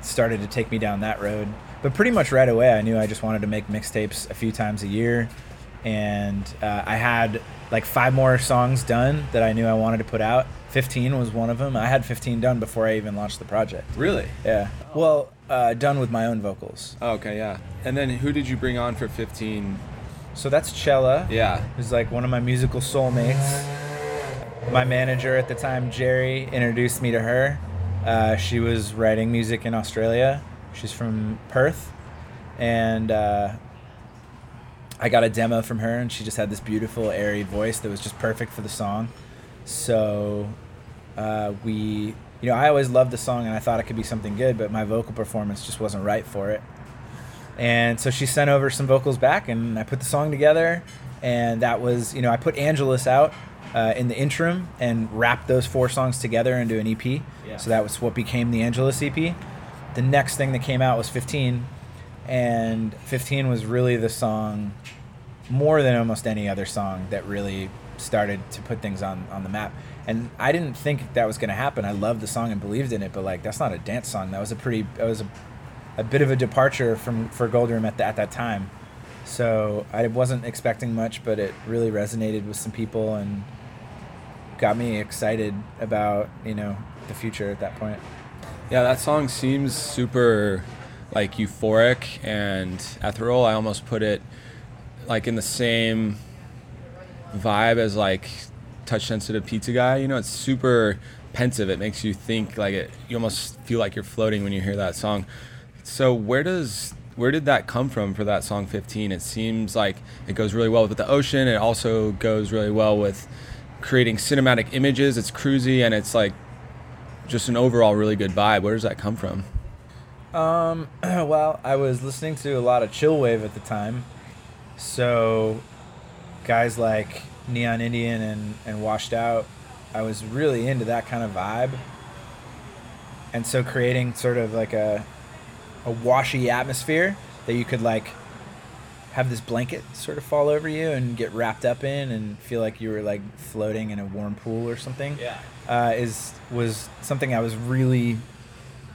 started to take me down that road. But pretty much right away, I knew I just wanted to make mixtapes a few times a year, and uh, I had like five more songs done that I knew I wanted to put out. Fifteen was one of them. I had fifteen done before I even launched the project. Really? Yeah. Well, uh, done with my own vocals. Oh, okay, yeah. And then who did you bring on for 15? So that's Chela. Yeah. who's like one of my musical soulmates. My manager at the time, Jerry, introduced me to her. Uh, she was writing music in Australia. She's from Perth, and uh, I got a demo from her, and she just had this beautiful, airy voice that was just perfect for the song. So uh, we, you know, I always loved the song and I thought it could be something good, but my vocal performance just wasn't right for it. And so she sent over some vocals back, and I put the song together. And that was, you know, I put Angelus out uh, in the interim and wrapped those four songs together into an EP. Yeah. So that was what became the Angelus EP. The next thing that came out was 15, and 15 was really the song more than almost any other song that really started to put things on on the map. And I didn't think that was going to happen. I loved the song and believed in it, but like that's not a dance song. That was a pretty that was a, a bit of a departure from for Goldroom at the, at that time. So I wasn't expecting much, but it really resonated with some people and got me excited about you know the future at that point. Yeah, that song seems super like euphoric and ethereal. I almost put it like in the same vibe as like touch sensitive pizza guy. You know, it's super pensive. It makes you think like it you almost feel like you're floating when you hear that song. So where does where did that come from for that song 15? It seems like it goes really well with the ocean. It also goes really well with creating cinematic images. It's cruisy and it's like just an overall really good vibe. Where does that come from? Um, well, I was listening to a lot of chillwave at the time, so guys like Neon Indian and, and Washed Out, I was really into that kind of vibe. And so creating sort of like a a washy atmosphere that you could like have this blanket sort of fall over you and get wrapped up in and feel like you were like floating in a warm pool or something. Yeah. Uh, is was something I was really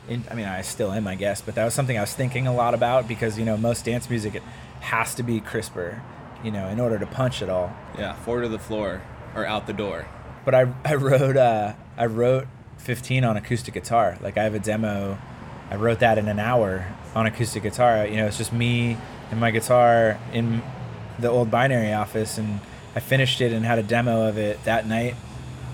in, I mean, I still am, I guess, but that was something I was thinking a lot about because you know most dance music it has to be crisper, you know, in order to punch it all. Yeah, forward to the floor or out the door. But I I wrote uh, I wrote 15 on acoustic guitar. Like I have a demo, I wrote that in an hour on acoustic guitar. You know, it's just me and my guitar in the old binary office, and I finished it and had a demo of it that night.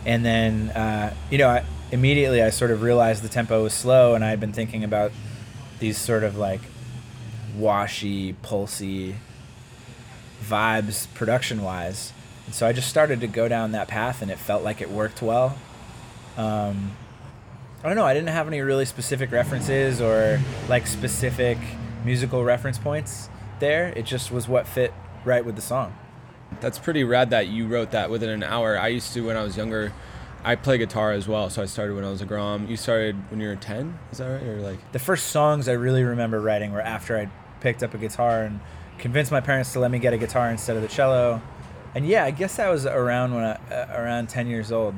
And then uh, you know, I, immediately I sort of realized the tempo was slow, and I had been thinking about these sort of like washy, pulsy vibes production wise. And so I just started to go down that path, and it felt like it worked well. Um, I don't know. I didn't have any really specific references or like specific musical reference points there. It just was what fit right with the song. That's pretty rad that you wrote that within an hour. I used to when I was younger. I play guitar as well, so I started when I was a grom. You started when you were ten, is that right? Or like The first songs I really remember writing were after I picked up a guitar and convinced my parents to let me get a guitar instead of the cello. And yeah, I guess that was around when I, uh, around 10 years old.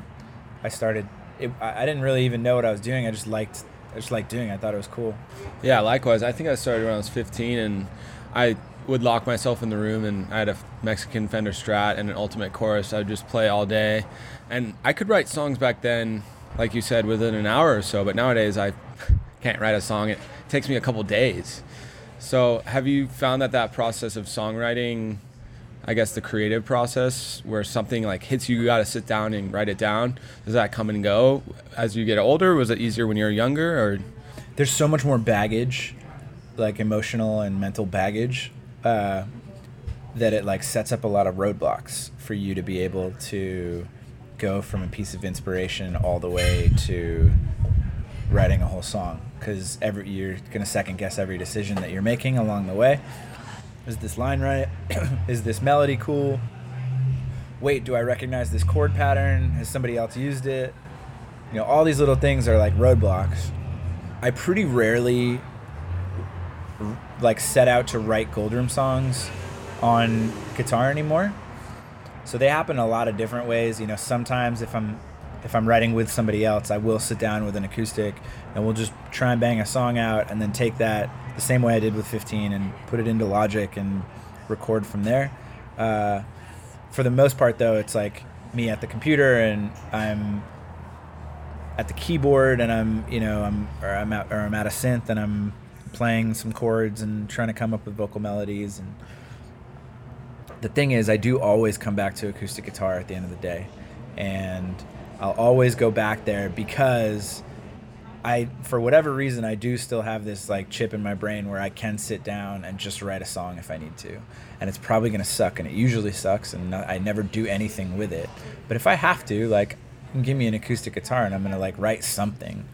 I started. It, I I didn't really even know what I was doing. I just liked. I just liked doing. it. I thought it was cool. Yeah, likewise. I think I started when I was 15, and I would lock myself in the room, and I had a Mexican Fender Strat and an Ultimate Chorus. I would just play all day, and I could write songs back then, like you said, within an hour or so. But nowadays, I can't write a song. It takes me a couple days. So, have you found that that process of songwriting, I guess the creative process, where something like hits you, you got to sit down and write it down? Does that come and go as you get older? Was it easier when you were younger, or There's so much more baggage, like emotional and mental baggage, uh, that it like sets up a lot of roadblocks for you to be able to go from a piece of inspiration all the way to writing a whole song because every you're gonna second guess every decision that you're making along the way. Is this line right? Is this melody cool? Wait, do I recognize this chord pattern? Has somebody else used it? You know, all these little things are like roadblocks. I pretty rarely like set out to write Goldroom songs on guitar anymore. So they happen a lot of different ways. You know, sometimes if I'm if I'm writing with somebody else, I will sit down with an acoustic and we'll just try and bang a song out and then take that the same way I did with 15 and put it into Logic and record from there. Uh, for the most part, though, it's like me at the computer and I'm at the keyboard and I'm you know I'm or I'm at or I'm at a synth and I'm playing some chords and trying to come up with vocal melodies. And the thing is I do always come back to acoustic guitar at the end of the day. And I'll always go back there because I for whatever reason I do still have this like chip in my brain where I can sit down and just write a song if I need to. And it's probably going to suck and it usually sucks and I never do anything with it. But if I have to like give me an acoustic guitar and I'm gonna like write something.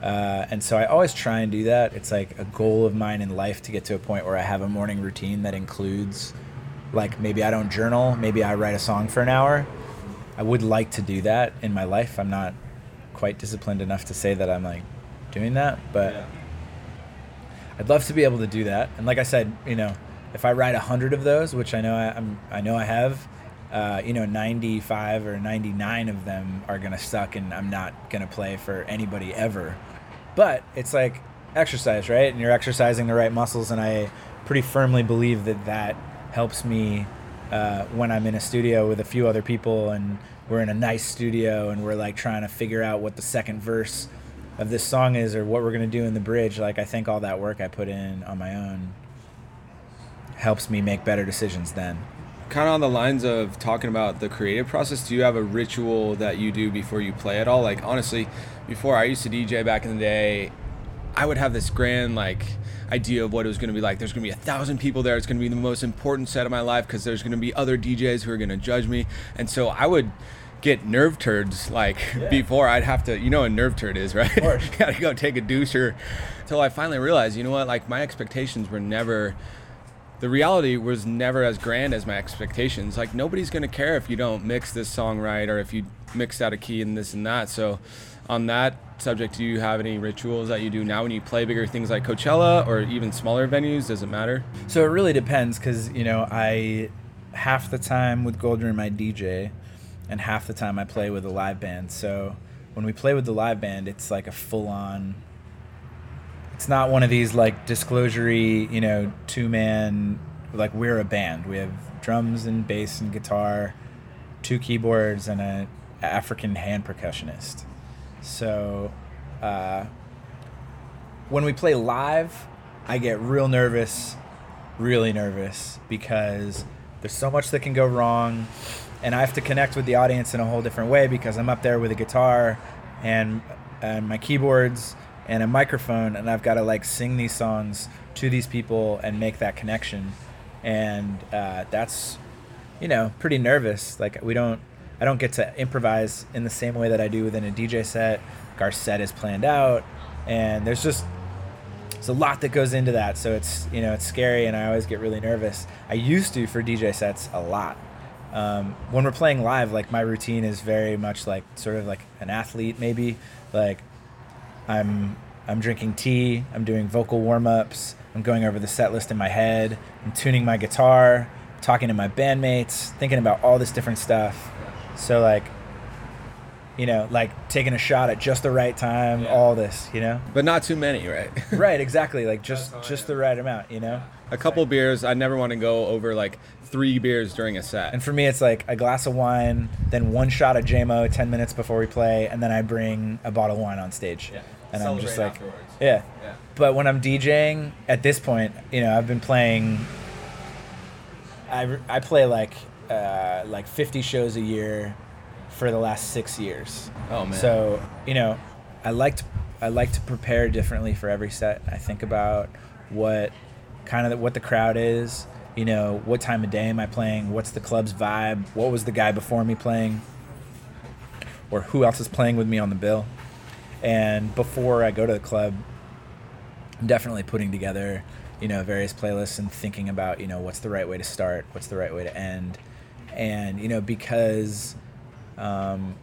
Uh, and so I always try and do that. It's like a goal of mine in life to get to a point where I have a morning routine that includes, like maybe I don't journal, maybe I write a song for an hour. I would like to do that in my life. I'm not quite disciplined enough to say that I'm like doing that, but I'd love to be able to do that. And like I said, you know, if I write a hundred of those, which I know I, I'm, I know I have, uh, you know, 95 or 99 of them are gonna suck, and I'm not gonna play for anybody ever. But it's like exercise, right? And you're exercising the right muscles, and I pretty firmly believe that that helps me uh, when I'm in a studio with a few other people, and we're in a nice studio, and we're like trying to figure out what the second verse of this song is, or what we're gonna do in the bridge. Like I think all that work I put in on my own helps me make better decisions then. Kind of on the lines of talking about the creative process, do you have a ritual that you do before you play at all? Like, honestly, before I used to DJ back in the day, I would have this grand, like, idea of what it was going to be like. There's going to be a thousand people there. It's going to be the most important set of my life because there's going to be other DJs who are going to judge me. And so I would get nerve turds like before I'd have to, you know, what a nerve turd is, right? you gotta go take a doucher. Until I finally realized, you know what, like my expectations were never the reality was never as grand as my expectations. Like nobody's gonna care if you don't mix this song right or if you mix out a key and this and that. So, on that subject, do you have any rituals that you do now when you play bigger things like Coachella or even smaller venues? Does it matter? So it really depends because you know I half the time with Goldroom I DJ, and half the time I play with a live band. So when we play with the live band, it's like a full on. It's not one of these like disclosury, you know, two man. Like we're a band. We have drums and bass and guitar, two keyboards and a African hand percussionist. So. Uh, when we play live, I get real nervous, really nervous because there's so much that can go wrong, and I have to connect with the audience in a whole different way because I'm up there with a guitar and and my keyboards and a microphone, and I've got to like sing these songs to these people and make that connection, and uh, that's you know pretty nervous. Like we don't. I don't get to improvise in the same way that I do within a DJ set. Like our set is planned out, and there's just it's a lot that goes into that so it's you know it's scary and i always get really nervous i used to for dj sets a lot um, when we're playing live like my routine is very much like sort of like an athlete maybe like i'm i'm drinking tea i'm doing vocal warm-ups i'm going over the set list in my head i'm tuning my guitar talking to my bandmates thinking about all this different stuff so like you know like taking a shot at just the right time all this you know But not too many, right? right exactly like just just the right amount you know a couple beers. I never want to go over like three beers during a set. and for me it's like a glass of wine then one shot of jmo 10 minutes before we play and then i bring a bottle of wine on stage and i'm just like yeah. Yeah. but when i'm djing at this point you know i've been playing i, I play like uh, like 50 shows a year for the last six years. Oh, man. so you know i like to i like to prepare differently for every set. I think about what kind of what the crowd is you know what time of day am i playing? What's the club's vibe? What was the guy before me playing? Or who else is playing with me on the bill and before i go to the club i'm definitely putting together you know various playlists and thinking about you know what's the right way to start what's the right way to end and you know because um,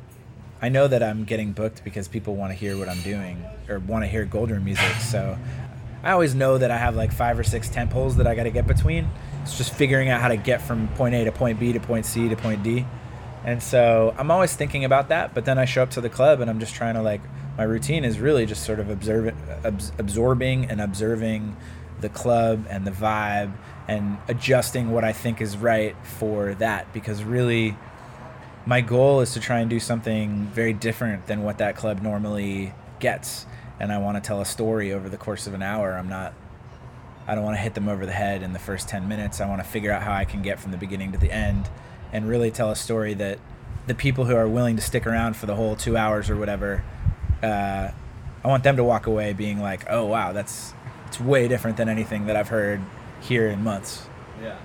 I know that I'm getting booked because people want to hear what I'm doing or want to hear Golden music. So I always know that I have like five or six tent poles that I got to get between. It's just figuring out how to get from point A to point B to point C to point D. And so I'm always thinking about that. But then I show up to the club and I'm just trying to like, my routine is really just sort of observe, abs- absorbing and observing the club and the vibe and adjusting what I think is right for that. Because really, my goal is to try and do something very different than what that club normally gets and i want to tell a story over the course of an hour i'm not i don't want to hit them over the head in the first 10 minutes i want to figure out how i can get from the beginning to the end and really tell a story that the people who are willing to stick around for the whole two hours or whatever uh, i want them to walk away being like oh wow that's it's way different than anything that i've heard here in months Yeah.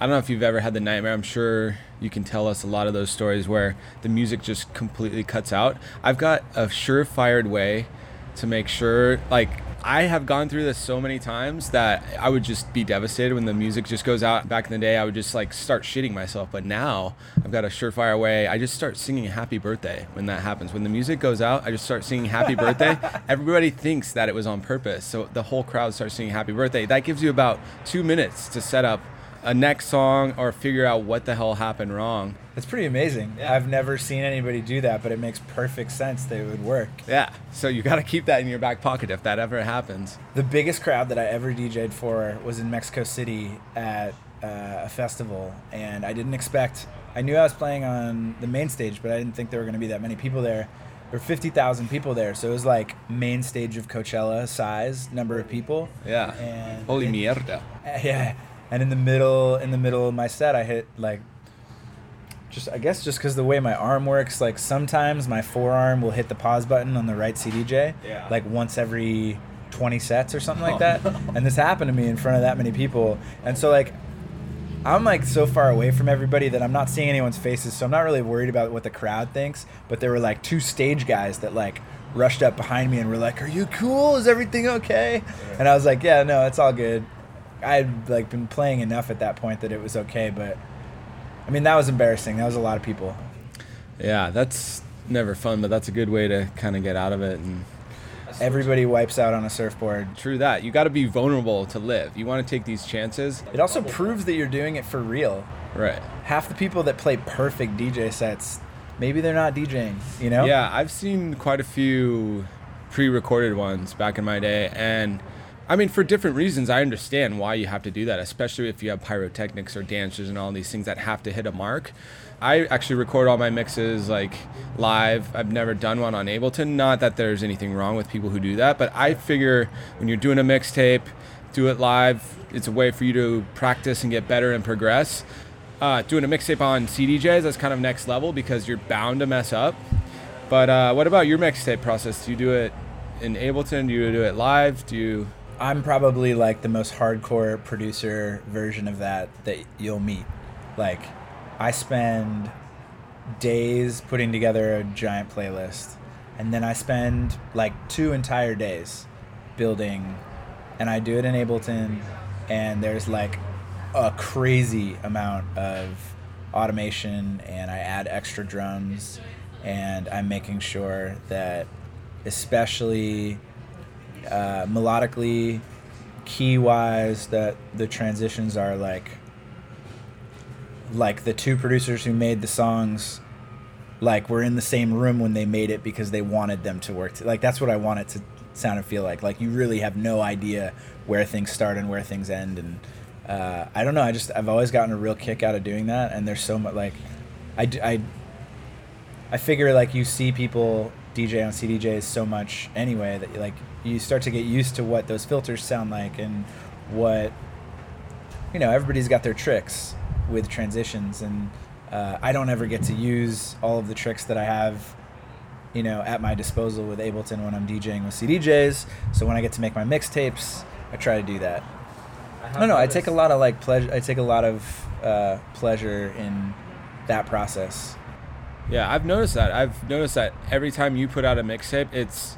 I don't know if you've ever had the nightmare. I'm sure you can tell us a lot of those stories where the music just completely cuts out. I've got a surefire way to make sure, like, I have gone through this so many times that I would just be devastated when the music just goes out. Back in the day, I would just like start shitting myself. But now I've got a surefire way. I just start singing happy birthday when that happens. When the music goes out, I just start singing happy birthday. Everybody thinks that it was on purpose. So the whole crowd starts singing happy birthday. That gives you about two minutes to set up a next song or figure out what the hell happened wrong. It's pretty amazing. Yeah. I've never seen anybody do that, but it makes perfect sense that it would work. Yeah. So you got to keep that in your back pocket if that ever happens. The biggest crowd that I ever DJ'd for was in Mexico City at uh, a festival, and I didn't expect. I knew I was playing on the main stage, but I didn't think there were going to be that many people there. There were fifty thousand people there, so it was like main stage of Coachella size number of people. Yeah. And Holy and- mierda. Yeah, and in the middle, in the middle of my set, I hit like. Just I guess just because the way my arm works, like sometimes my forearm will hit the pause button on the right CDJ, Yeah. like once every 20 sets or something like oh, that. And this happened to me in front of that many people, and so like. I'm like so far away from everybody that I'm not seeing anyone's faces, so I'm not really worried about what the crowd thinks. But there were like two stage guys that like rushed up behind me and were like, "Are you cool? Is everything okay?" And I was like, "Yeah, no, it's all good." I'd like been playing enough at that point that it was okay, but I mean that was embarrassing. That was a lot of people. Yeah, that's never fun, but that's a good way to kind of get out of it. And Everybody wipes out on a surfboard. true that. You got to be vulnerable to live. You want to take these chances. It also proves that you're doing it for real. Right. Half the people that play perfect DJ sets, maybe they're not DJing, you know? Yeah, I've seen quite a few pre-recorded ones back in my day, and I mean, for different reasons, I understand why you have to do that, especially if you have pyrotechnics or dancers and all these things that have to hit a mark. I actually record all my mixes like live. I've never done one on Ableton. Not that there's anything wrong with people who do that, but I figure when you're doing a mixtape, do it live. It's a way for you to practice and get better and progress. Uh, doing a mixtape on CDJs, that's kind of next level because you're bound to mess up. But uh, what about your mixtape process? Do you do it in Ableton? Do you do it live? Do you? I'm probably like the most hardcore producer version of that that you'll meet. Like, I spend days putting together a giant playlist, and then I spend like two entire days building, and I do it in Ableton, and there's like a crazy amount of automation, and I add extra drums, and I'm making sure that, especially uh, melodically, key wise, that the transitions are like like the two producers who made the songs like were in the same room when they made it because they wanted them to work to, like that's what I want it to sound and feel like. Like you really have no idea where things start and where things end and uh, I don't know I just I've always gotten a real kick out of doing that and there's so much like I I I figure like you see people DJ on CDJs so much anyway that like you start to get used to what those filters sound like and what you know everybody's got their tricks with transitions and uh, I don't ever get to use all of the tricks that I have you know at my disposal with Ableton when I'm DJing with CDJs so when I get to make my mixtapes I try to do that. I don't know I take a lot of like pleasure I take a lot of uh, pleasure in that process Yeah, I've noticed that. I've noticed that every time you put out a mixtape, it's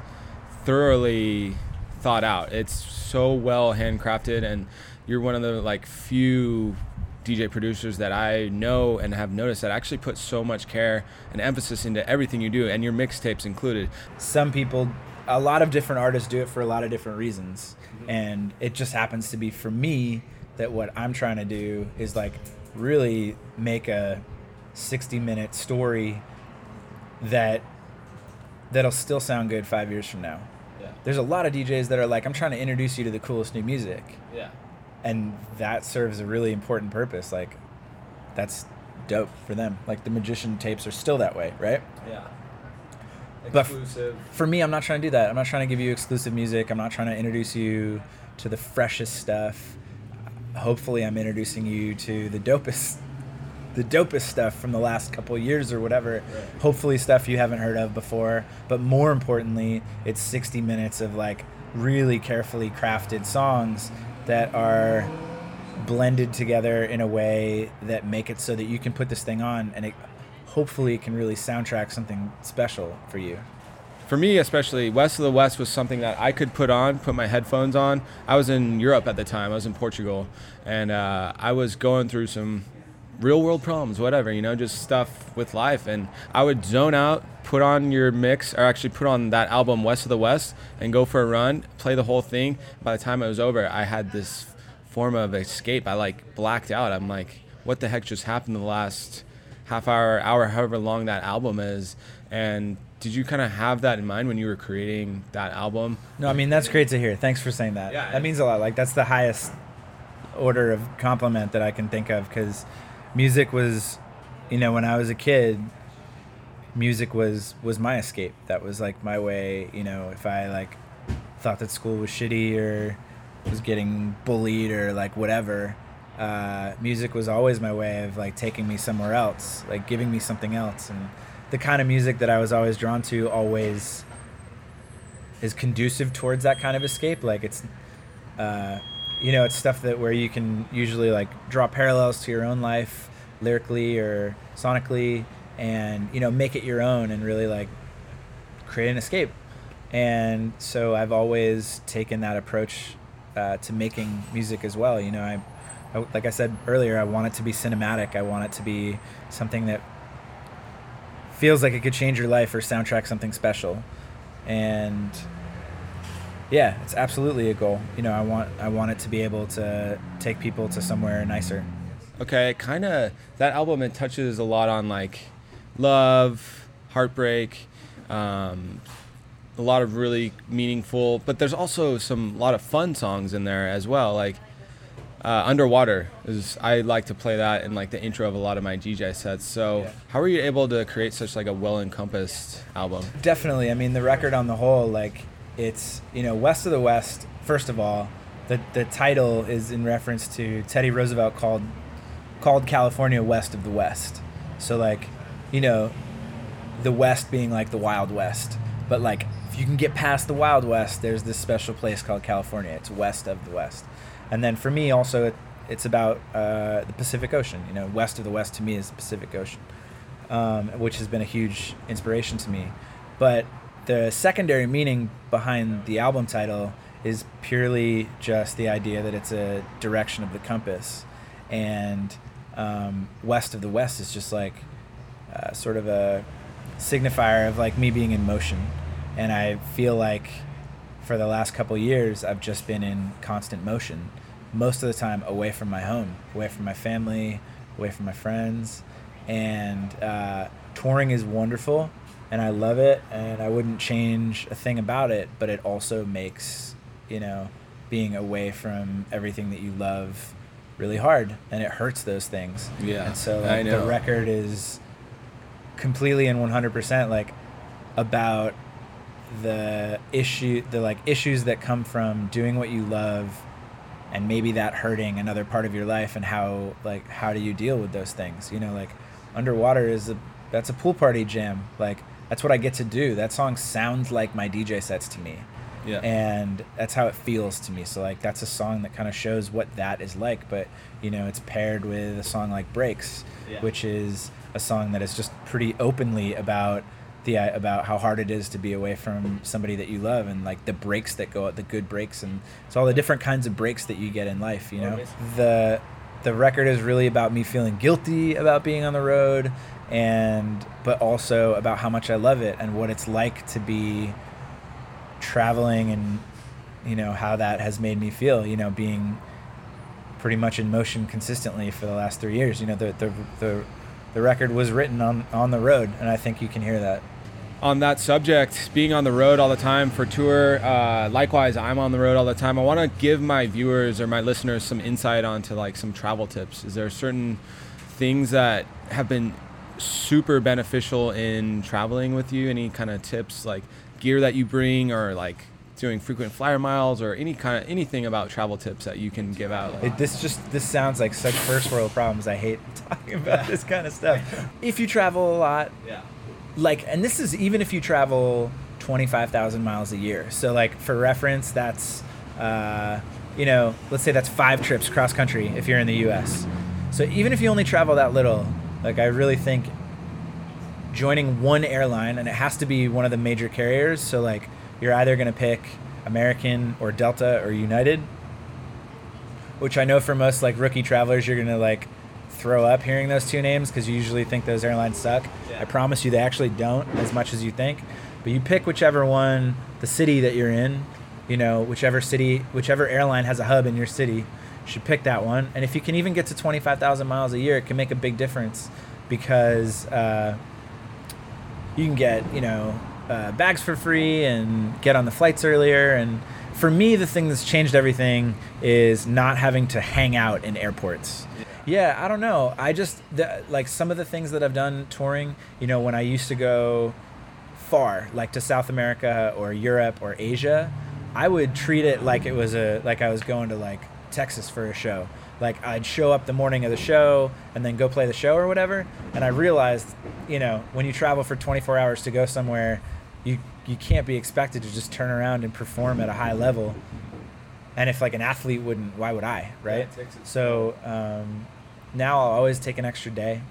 thoroughly thought out. It's so well handcrafted, and you're one of the like few DJ producers that I know and have noticed that actually put so much care and emphasis into everything you do, and your mixtapes included. some people a lot of different artists do it for a lot of different reasons mm-hmm. and it just happens to be for me that what i'm trying to do is like really make a 60 minute story that that'll still sound good five years from now Yeah. there's a lot of djs that are like i'm trying to introduce you to the coolest new music Yeah. and that serves a really important purpose like that's dope for them like the magician tapes are still that way right Yeah. But f- Exclusive. for me, I'm not trying to do that. I'm not trying to give you exclusive music. I'm not trying to introduce you to the freshest stuff. Hopefully, I'm introducing you to the dopest, the dopest stuff from the last couple years or whatever. Hopefully, stuff you haven't heard of before. But more importantly, it's 60 minutes of like really carefully crafted songs that are blended together in a way that make it so that you can put this thing on and it hopefully can really soundtrack something special for you. For me, especially, West of the West was something that I could put on, put my headphones on. I was in Europe at the time. I was in Portugal, and uh, I was going through some real world problems, whatever, you know, just stuff with life. And I would zone out, put on your mix, or actually put on that album, West of the West, and go for a run, play the whole thing. By the time it was over, I had this form of escape. I like blacked out. I'm like, what the heck just happened the last half hour, hour, however long that album is? And did you kind of have that in mind when you were creating that album? No, I mean that's great to hear. Thanks for saying that. Yeah, that means a lot. Like that's the highest order of compliment that I can think of because music was, you know, when I was a kid, music was was my escape. That was like my way. You know, if I like thought that school was shitty or was getting bullied or like whatever, uh, music was always my way of like taking me somewhere else, like giving me something else and the kind of music that I was always drawn to always is conducive towards that kind of escape. Like it's, uh, you know, it's stuff that where you can usually like draw parallels to your own life lyrically or sonically, and you know, make it your own and really like create an escape. And so I've always taken that approach uh, to making music as well. You know, I, I, like I said earlier, I want it to be cinematic. I want it to be something that feels like it could change your life or soundtrack something special and yeah it's absolutely a goal you know i want i want it to be able to take people to somewhere nicer Okay, kind of that album it touches a lot on like love, heartbreak, um, a lot of really meaningful, but there's also some a lot of fun songs in there as well. Like uh, Underwater is I like to play that in like the intro of a lot of my DJ sets. So Yeah. how are you able to create such like a well encompassed album? definitely i mean the record on the whole like it's you know west of the west first of all the the title is in reference to teddy roosevelt called called california west of the west. So like you know the west being like the wild west. But like if you can get past the wild west there's this special place called california. It's west of the west. And then for me also it, it's about uh, the pacific ocean. You know west of the west to me is the pacific ocean um, which has been a huge inspiration to me. But the secondary meaning behind the album title is purely just the idea that it's a direction of the compass, and um, west of the west is just like uh, sort of a signifier of like me being in motion, and I feel like for the last couple years I've just been in constant motion, most of the time away from my home, away from my family, away from my friends, and uh, touring is wonderful, and I love it, and I wouldn't change a thing about it. But it also makes you know being away from everything that you love really hard, and it hurts those things. Yeah, and so like, the record is completely and 100% like about the issue the like issues that come from doing what you love and maybe that hurting another part of your life and how like how do you deal with those things you know like underwater is a that's a pool party jam like that's what i get to do. That song sounds like my dj sets to me. Yeah. and that's how it feels to me. So like that's a song that kind of shows what that is like. But you know it's paired with a song like breaks Yeah. which is a song that is just pretty openly about the about how hard it is to be away from somebody that you love and like the breaks that go at the good breaks and it's all the different kinds of breaks that you get in life you know? The the record is really about me feeling guilty about being on the road and but also about how much I love it and what it's like to be traveling and you know how that has made me feel you know being pretty much in motion consistently for the last three years you know the the the, the record was written on on the road and i think you can hear that on that subject, being on the road all the time for tour, uh, likewise, I'm on the road all the time. I want to give my viewers or my listeners some insight onto like some travel tips. Is there certain things that have been super beneficial in traveling with you? Any kind of tips, like gear that you bring, or like doing frequent flyer miles, or any kind of anything about travel tips that you can give out? it, this just this sounds like such first world problems i hate talking about this kind of stuff if you travel a lot yeah. like and this is even if you travel 25,000 miles a year. So like for reference that's uh you know, let's say that's five trips cross country if you're in the U.S. So even if you only travel that little, like I really think joining one airline, and it has to be one of the major carriers. So like you're either going to pick American or Delta or United, which I know for most like rookie travelers, you're going to like throw up hearing those two names because you usually think those airlines suck. I promise you, they actually don't as much as you think. But you pick whichever one, the city that you're in, you know, whichever city, whichever airline has a hub in your city, you should pick that one. And if you can even get to 25,000 miles a year, it can make a big difference because uh, you can get, you know, uh, bags for free and get on the flights earlier. And for me, the thing that's changed everything is not having to hang out in airports. Yeah, I don't know. I just the, like some of the things that I've done touring. You know, when I used to go far, like to South America or Europe or Asia, I would treat it like it was a like I was going to like Texas for a show. Like I'd show up the morning of the show and then go play the show or whatever. And I realized, you know, when you travel for 24 hours to go somewhere, you you can't be expected to just turn around and perform at a high level. And if like an athlete wouldn't, why would I, right? So um, now I'll always take an extra day,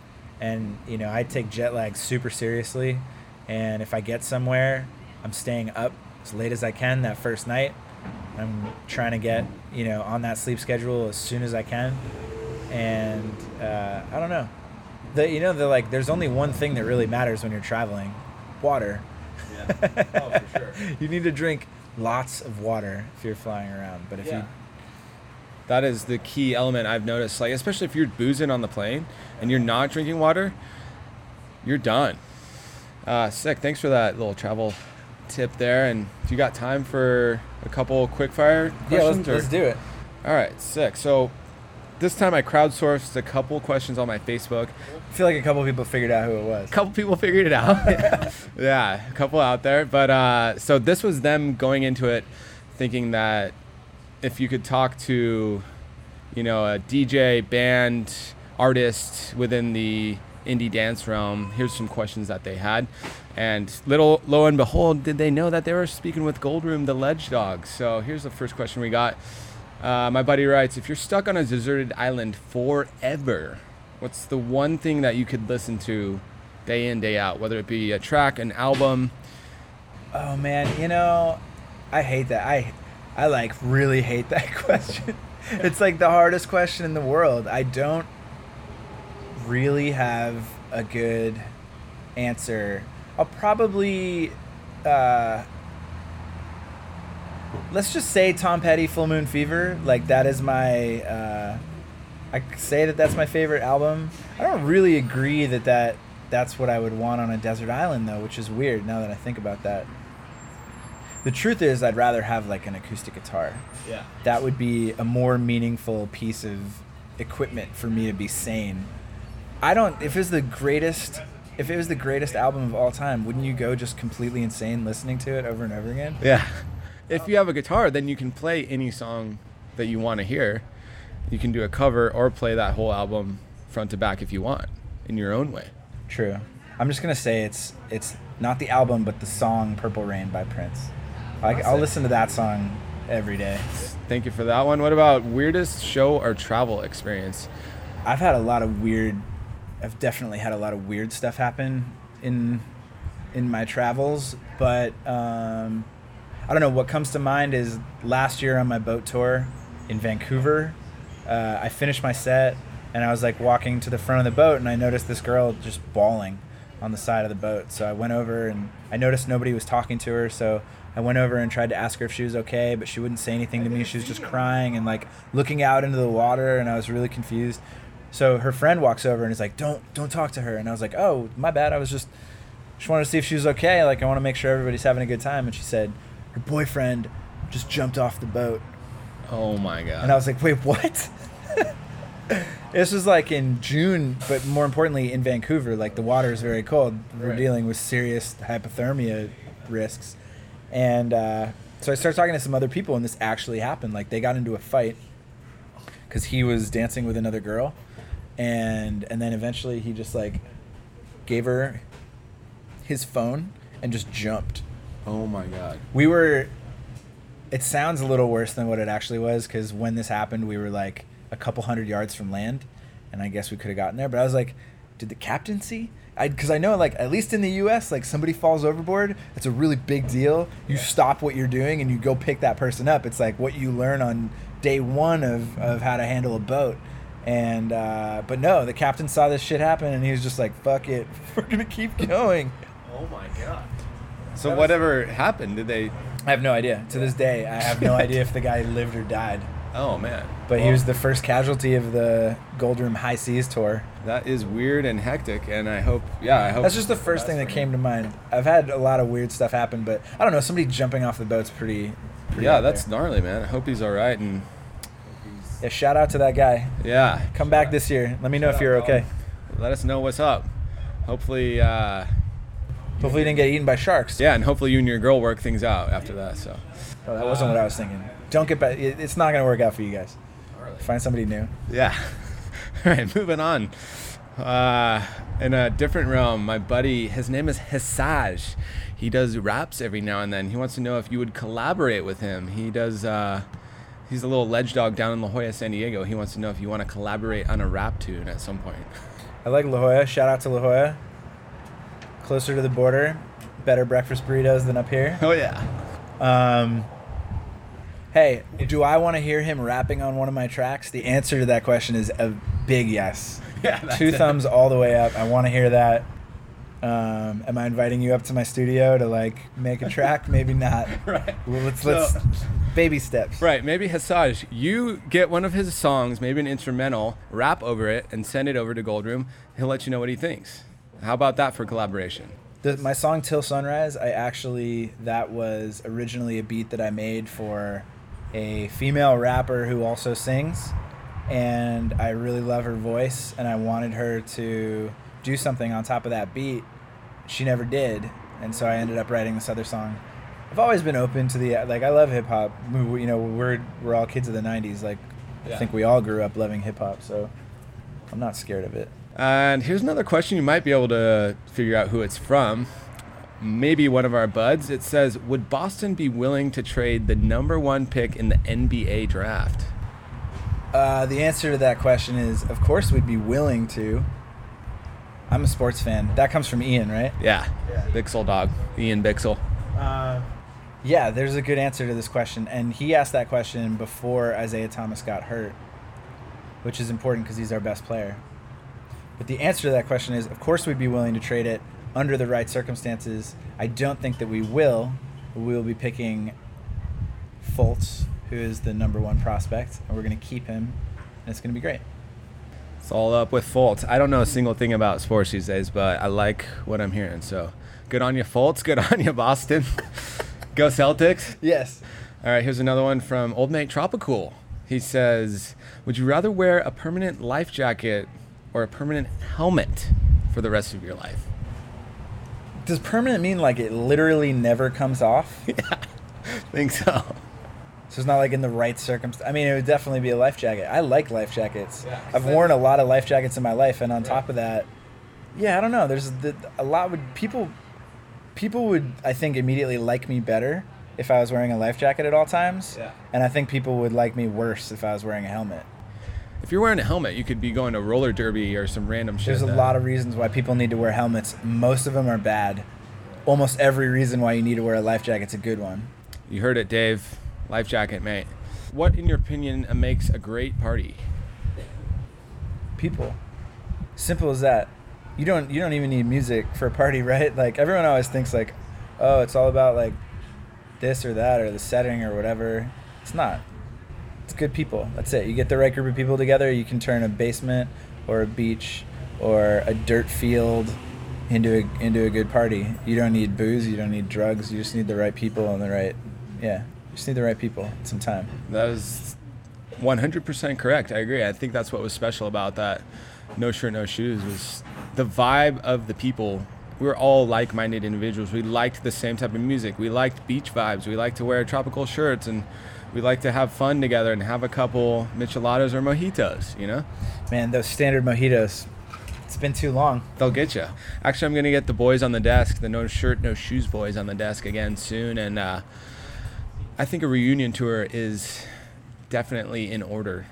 and you know I take jet lag super seriously. And if I get somewhere, I'm staying up as late as I can that first night. I'm trying to get you know on that sleep schedule as soon as I can. And uh, I don't know. The you know the like there's only one thing that really matters when you're traveling, water. Yeah. Oh, for sure. you need to drink lots of water if you're flying around. But if Yeah. you That is the key element I've noticed. Like, especially if you're boozing on the plane and you're not drinking water, you're done. Uh, sick. Thanks for that little travel tip there. And do you got time for a couple quick fire yeah, let's, questions? or- let's do it. All right, sick. So this time I crowdsourced a couple questions on my Facebook. I feel like a couple people figured out who it was. A couple people figured it out. yeah, a couple out there. But uh, so this was them going into it thinking that if you could talk to, you know, a DJ, band, artist within the indie dance realm, here's some questions that they had. And little lo and behold, did they know that they were speaking with Goldroom, the Ledge Dog? So here's the first question we got. Uh, my buddy writes, if you're stuck on a deserted island forever, what's the one thing that you could listen to day in, day out, whether it be a track, an album? Oh man, you know, I hate that. I I like really hate that question. it's like the hardest question in the world. I don't really have a good answer. I'll probably uh let's just say Tom Petty Full Moon Fever. Like that is my uh I say that that's my favorite album. I don't really agree that that that's what I would want on a desert island though, which is weird now that I think about that. The truth is I'd rather have like an acoustic guitar. Yeah. That would be a more meaningful piece of equipment for me to be sane. I don't if it was the greatest if it was the greatest album of all time, wouldn't you go just completely insane listening to it over and over again? Yeah. If you have a guitar, then you can play any song that you want to hear. You can do a cover or play that whole album front to back if you want in your own way. True. I'm just gonna say it's it's not the album, but the song "Purple Rain" by Prince. I, I'll listen to that song every day. Thank you for that one. What about weirdest show or travel experience? I've had a lot of weird. I've definitely had a lot of weird stuff happen in in my travels, but um, I don't know. What comes to mind is last year on my boat tour in Vancouver. Uh, I finished my set and I was like walking to the front of the boat and I noticed this girl just bawling on the side of the boat. So I went over and I noticed nobody was talking to her. So I went over and tried to ask her if she was okay, but she wouldn't say anything to me. She was just crying and like looking out into the water, and I was really confused. So her friend walks over and is like, "Don't, don't talk to her." And I was like, "Oh, my bad. I was just, just wanted to see if she was okay. Like, I want to make sure everybody's having a good time." And she said, "Her boyfriend just jumped off the boat." Oh my god. And I was like, wait, what? this was like in June, but more importantly, in Vancouver. Like the water is very cold. We're Right. dealing with serious hypothermia risks. And uh, so I started talking to some other people, and this actually happened. Like they got into a fight because he was dancing with another girl. And, and then eventually he just like gave her his phone and just jumped oh my god. we were It sounds a little worse than what it actually was because when this happened, we were like a couple hundred yards from land, and I guess we could have gotten there. But I was like, did the captain see? I because I know like at least in the U.S. like somebody falls overboard, it's a really big deal. You stop what you're doing and you go pick that person up. It's like what you learn on day one of of how to handle a boat. And uh, but no, the captain saw this shit happen and he was just like, "Fuck it, we're gonna keep going." Oh my god. So whatever happened, did they? I have no idea. To this day, I have no idea if the guy lived or died. Oh man. But he was the first casualty of the Goldroom High Seas tour. That is weird and hectic, and I hope. Yeah, I hope. That's just the first thing that came to mind. I've had a lot of weird stuff happen, but I don't know. Somebody jumping off the boat's pretty. pretty Yeah, that's there. gnarly, man. I hope he's all right, and Yeah, shout out to that guy. yeah, Come back this year. Let me know if you're okay. let us know what's up. Hopefully, uh, Hopefully, you didn't get eaten by sharks. yeah, and hopefully you and your girl work things out after that. So. Oh, that wasn't what I was thinking. Don't get back. it- It's not gonna work out for you guys. Find somebody new. Yeah. All right, moving on. Uh, in a different realm, my buddy, his name is Hisaj. He does raps every now and then. He wants to know if you would collaborate with him. He does. Uh, he's a little ledge dog down in La Jolla, San Diego. He wants to know if you want to collaborate on a rap tune at some point. I like La Jolla. Shout out to La Jolla. Closer to the border, better breakfast burritos than up here. Oh yeah. Um, hey, do I want to hear him rapping on one of my tracks? The answer to that question is a big yes. Yeah. Two it. thumbs all the way up. I want to hear that. Um, am I inviting you up to my studio to like make a track? Maybe not. Right. Well, let's let's baby steps. Right, maybe Hasaj, you get one of his songs, maybe an instrumental, rap over it, and send it over to Goldroom. He'll let you know what he thinks. How about that for collaboration? The, my song "Till Sunrise," I actually that was originally a beat that I made for a female rapper who also sings, and I really love her voice, and I wanted her to do something on top of that beat. She never did, and so I ended up writing this other song. I've always been open to the like. I love hip hop. You know, we're we're all kids of the '90s. Like, I think we all grew up loving hip hop, so I'm not scared of it. And here's another question you might be able to figure out who it's from. Maybe one of our buds. It says, Would Boston be willing to trade the number one pick in the NBA draft? Uh, the answer to that question is, of course, we'd be willing to. I'm a sports fan. That comes from Ian, right? Yeah. yeah. Bixel dog. Ian Bixel. Uh, yeah, there's a good answer to this question, and he asked that question before Isaiah Thomas got hurt, which is important because he's our best player. But the answer to that question is, of course, we'd be willing to trade it under the right circumstances. I don't think that we will. We will be picking Fultz, who is the number one prospect, and we're going to keep him, and it's going to be great. It's all up with Fultz. I don't know a single thing about sports these days, but I like what I'm hearing. So good on you, Fultz. Good on you, Boston. Go Celtics. Yes. All right, here's another one from Old Mate Tropical. He says, Would you rather wear a permanent life jacket or a permanent helmet for the rest of your life? Does permanent mean like it literally never comes off? yeah, I think so. So it's not like in the right circumstance. I mean, it would definitely be a life jacket. I like life jackets. Yeah. I've worn a lot of life jackets in my life, and on top of that, yeah, I don't know. There's the, a lot would people people would I think immediately like me better if I was wearing a life jacket at all times. Yeah. And I think people would like me worse if I was wearing a helmet. If you're wearing a helmet, you could be going to roller derby or some random shit. There's a that- lot of reasons why people need to wear helmets. Most of them are bad. Almost every reason why you need to wear a life jacket's a good one. You heard it, Dave. Life jacket, mate. What, in your opinion, makes a great party? people. Simple as that. You don't you don't even need music for a party, right? Like everyone always thinks like, oh, it's all about like this or that or the setting or whatever. It's not. It's good people. That's it. You get the right group of people together, you can turn a basement or a beach or a dirt field into a into a good party. You don't need booze, you don't need drugs, you just need the right people and the right yeah. You just need the right people some time. That was 100% correct. I agree. I think that's what was special about that No Shirt, No Shoes was the vibe of the people. We were all like-minded individuals. We liked the same type of music. We liked beach vibes. We liked to wear tropical shirts and we liked to have fun together and have a couple micheladas or mojitos, you know? Man, those standard mojitos. It's been too long. They'll get you. Actually, I'm going to get the boys on the desk, the No Shirt, No Shoes boys on the desk again soon and uh I think a reunion tour is definitely in order.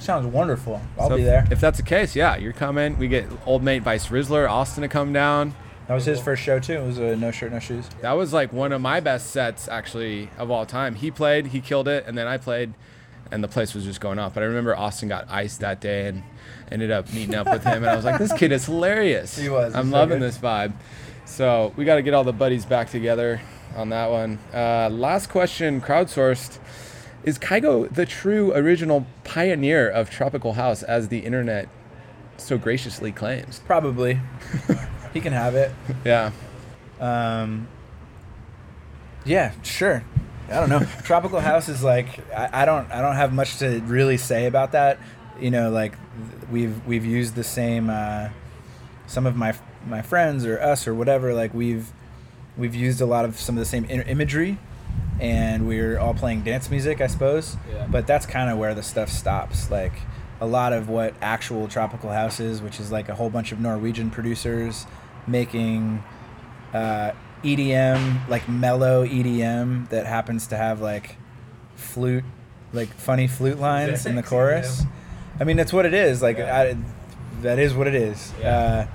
Sounds wonderful. I'll So be there. If that's the case, yeah, you're coming. We get old mate Vice Rizzler, Austin to come down. That was his first show too. It was a no shirt, no shoes. That was like one of my best sets actually of all time. He played, he killed it, and then I played, and the place was just going off. But I remember Austin got iced that day and ended up meeting up with him, and I was like, this kid is hilarious. He was. I'm so loving good. this vibe. So we got to get all the buddies back together on that one. Uh, last question, crowdsourced. Is Kygo the true original pioneer of tropical house, as the internet so graciously claims? Probably. he can have it. Yeah. Um, yeah, sure. I don't know. Tropical House is like I, I don't I don't have much to really say about that. You know, like we've we've used the same uh, some of my my friends or us or whatever. Like we've we've used a lot of some of the same in- imagery, and we're all playing dance music, I suppose. Yeah. But that's kind of where the stuff stops. Like a lot of what actual tropical house is, which is like a whole bunch of Norwegian producers making uh, EDM, like mellow EDM that happens to have like flute, like funny flute lines in the chorus. I mean, that's what it is. Like, I, that is what it is. Uh,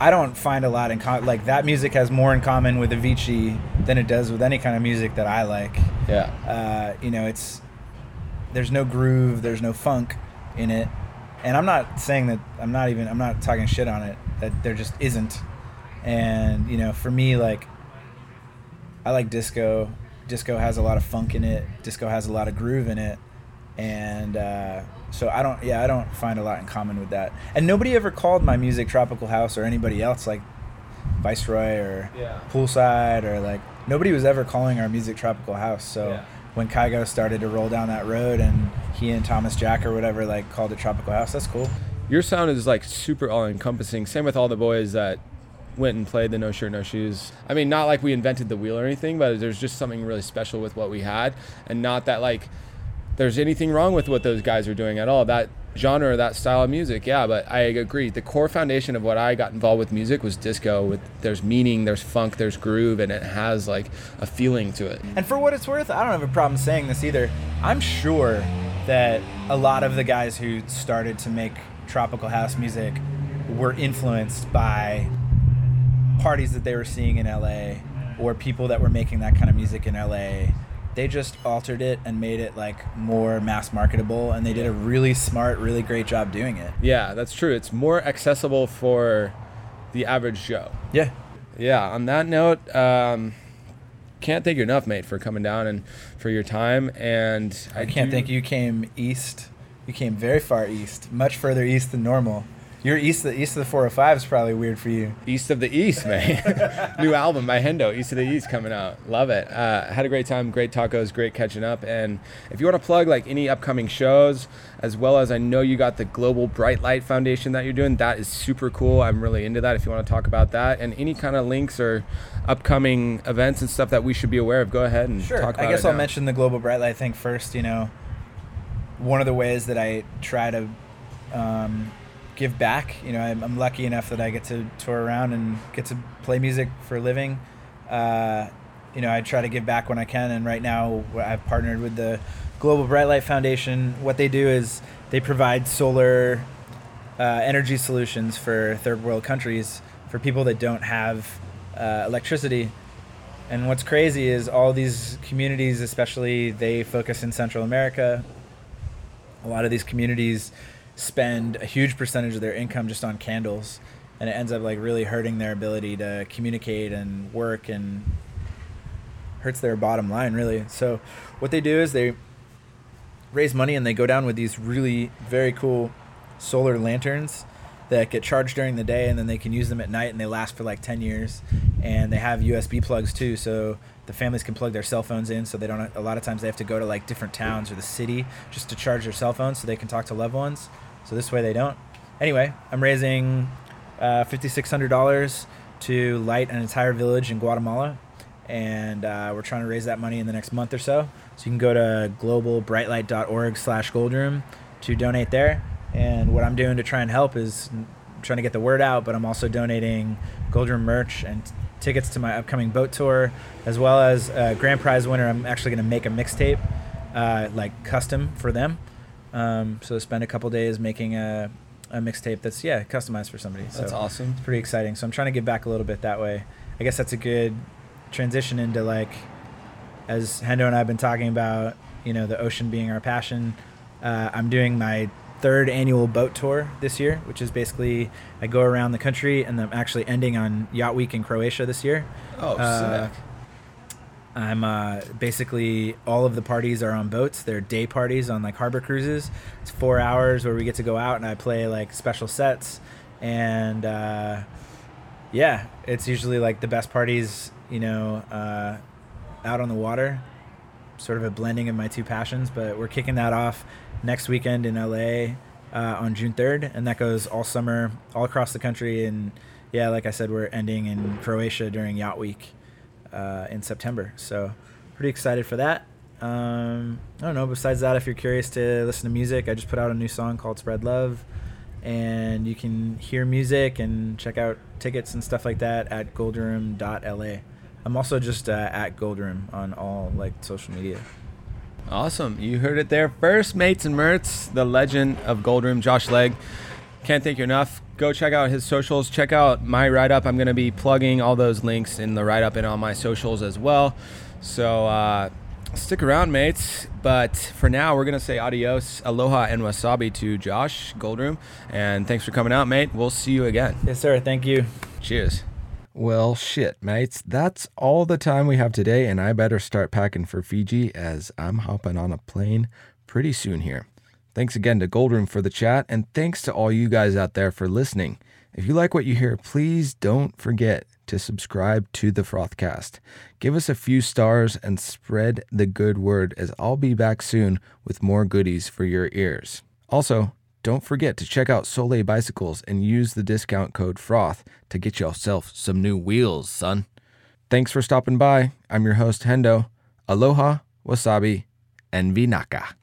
I don't find a lot in com- like that music has more in common with Avicii than it does with any kind of music that I like. Yeah. Uh, you know, it's there's no groove, there's no funk in it, and I'm not saying that I'm not even I'm not talking shit on it. That there just isn't, and you know, for me, like I like disco. Disco has a lot of funk in it. Disco has a lot of groove in it, and uh, so I don't. Yeah, I don't find a lot in common with that. And nobody ever called my music tropical house or anybody else like Viceroy or Yeah. Poolside or like nobody was ever calling our music tropical house. So Yeah. when Kygo started to roll down that road and he and Thomas Jack or whatever like called it tropical house, that's cool. Your sound is like super all encompassing. Same with all the boys that went and played the No Shirt No Shoes. I mean, not like we invented the wheel or anything, but there's just something really special with what we had, and not that like there's anything wrong with what those guys are doing at all. That genre, that style of music, yeah. But I agree. The core foundation of what I got involved with music was disco. With there's meaning, there's funk, there's groove, and it has like a feeling to it. And for what it's worth, I don't have a problem saying this either. I'm sure that a lot of the guys who started to make tropical house music were influenced by parties that they were seeing in LA or people that were making that kind of music in LA. They just altered it and made it like more mass marketable and they did a really smart, really great job doing it. Yeah, that's true. It's more accessible for the average Joe. Yeah. yeah on that note um, can't thank you enough mate for coming down and for your time and I can't do- think you came east. You came very far east, much further east than normal. You're east. of The east of the 405 is probably weird for you. east of the east man new album by hendo east of the east coming out love it uh, had a great time great tacos great catching up and if you want to plug like any upcoming shows as well as i know you got the global bright light foundation that you're doing that is super cool i'm really into that if you want to talk about that and any kind of links or upcoming events and stuff that we should be aware of go ahead and Sure. talk about. I guess I'll now. mention the global bright light thing first. You know, one of the ways that I try to um, give back. You know, I'm, I'm lucky enough that I get to tour around and get to play music for a living. Uh, you know, I try to give back when I can, and right now I've partnered with the Global Bright Light Foundation. What they do is they provide solar uh, energy solutions for third world countries for people that don't have uh, electricity. And what's crazy is all these communities, especially they focus in Central America. A lot of these communities spend a huge percentage of their income just on candles, and it ends up like really hurting their ability to communicate and work and hurts their bottom line really. So what they do is they raise money and they go down with these really very cool solar lanterns that get charged during the day and then they can use them at night and they last for like 10 years and they have USB plugs too so the families can plug their cell phones in so they don't a lot of times they have to go to like different towns or the city just to charge their cell phones so they can talk to loved ones. So this way they don't. Anyway i'm raising uh, $5600 to light an entire village in guatemala and uh, we're trying to raise that money in the next month or so. So you can go to globalbrightlight.org slash goldroom to donate there. And what i'm doing to try and help is trying to get the word out, but I'm also donating goldroom merch and tickets to my upcoming boat tour, as well as uh, grand prize winner. I'm actually going to make a mixtape, uh, like custom for them. Um, so spend a couple days making a, a mixtape that's yeah customized for somebody. That's so awesome. It's pretty exciting. So I'm trying to give back a little bit that way. I guess that's a good transition into like, as Hendo and I have been talking about, you know, the ocean being our passion. Uh, I'm doing my third annual boat tour this year, which is basically I go around the country and I'm actually ending on Yacht Week in Croatia this year. Oh, Uh, sick. I'm uh, basically all of the parties are on boats. They're day parties on like harbor cruises. It's four hours where we get to go out and I play like special sets, and uh, yeah, it's usually like the best parties, you know, uh, out on the water. Sort of a blending of my two passions, but we're kicking that off next weekend in LA uh, on June 3rd, and that goes all summer, all across the country. And yeah, like I said, we're ending in Croatia during Yacht Week uh, in September. So pretty excited for that. Um, I don't know. Besides that, if you're curious to listen to music, I just put out a new song called "Spread Love," and you can hear music and check out tickets and stuff like that at goldroom.la. I'm also just uh, at Goldroom on all like social media. Awesome. You heard it there first, mates and merts, the legend of Goldroom, Josh Legg. Can't thank you enough. Go check out his socials. Check out my write up. I'm going to be plugging all those links in the write up and on my socials as well. So uh, stick around, mates. But for now, we're going to say adios, aloha, and wasabi to Josh Goldroom. And thanks for coming out, mate. We'll see you again. Yes, sir. Thank you. Cheers. Well, shit, mates. That's all the time we have today, and I better start packing for Fiji as I'm hopping on a plane pretty soon here. Thanks again to Goldroom for the chat, and thanks to all you guys out there for listening. If you like what you hear, please don't forget to subscribe to the Frothcast. Give us a few stars and spread the good word, as I'll be back soon with more goodies for your ears. Also, don't forget to check out Sole Bicycles and use the discount code FROTH to get yourself some new wheels, son. Thanks for stopping by. I'm your host, Hendo. Aloha, wasabi, and vinaka.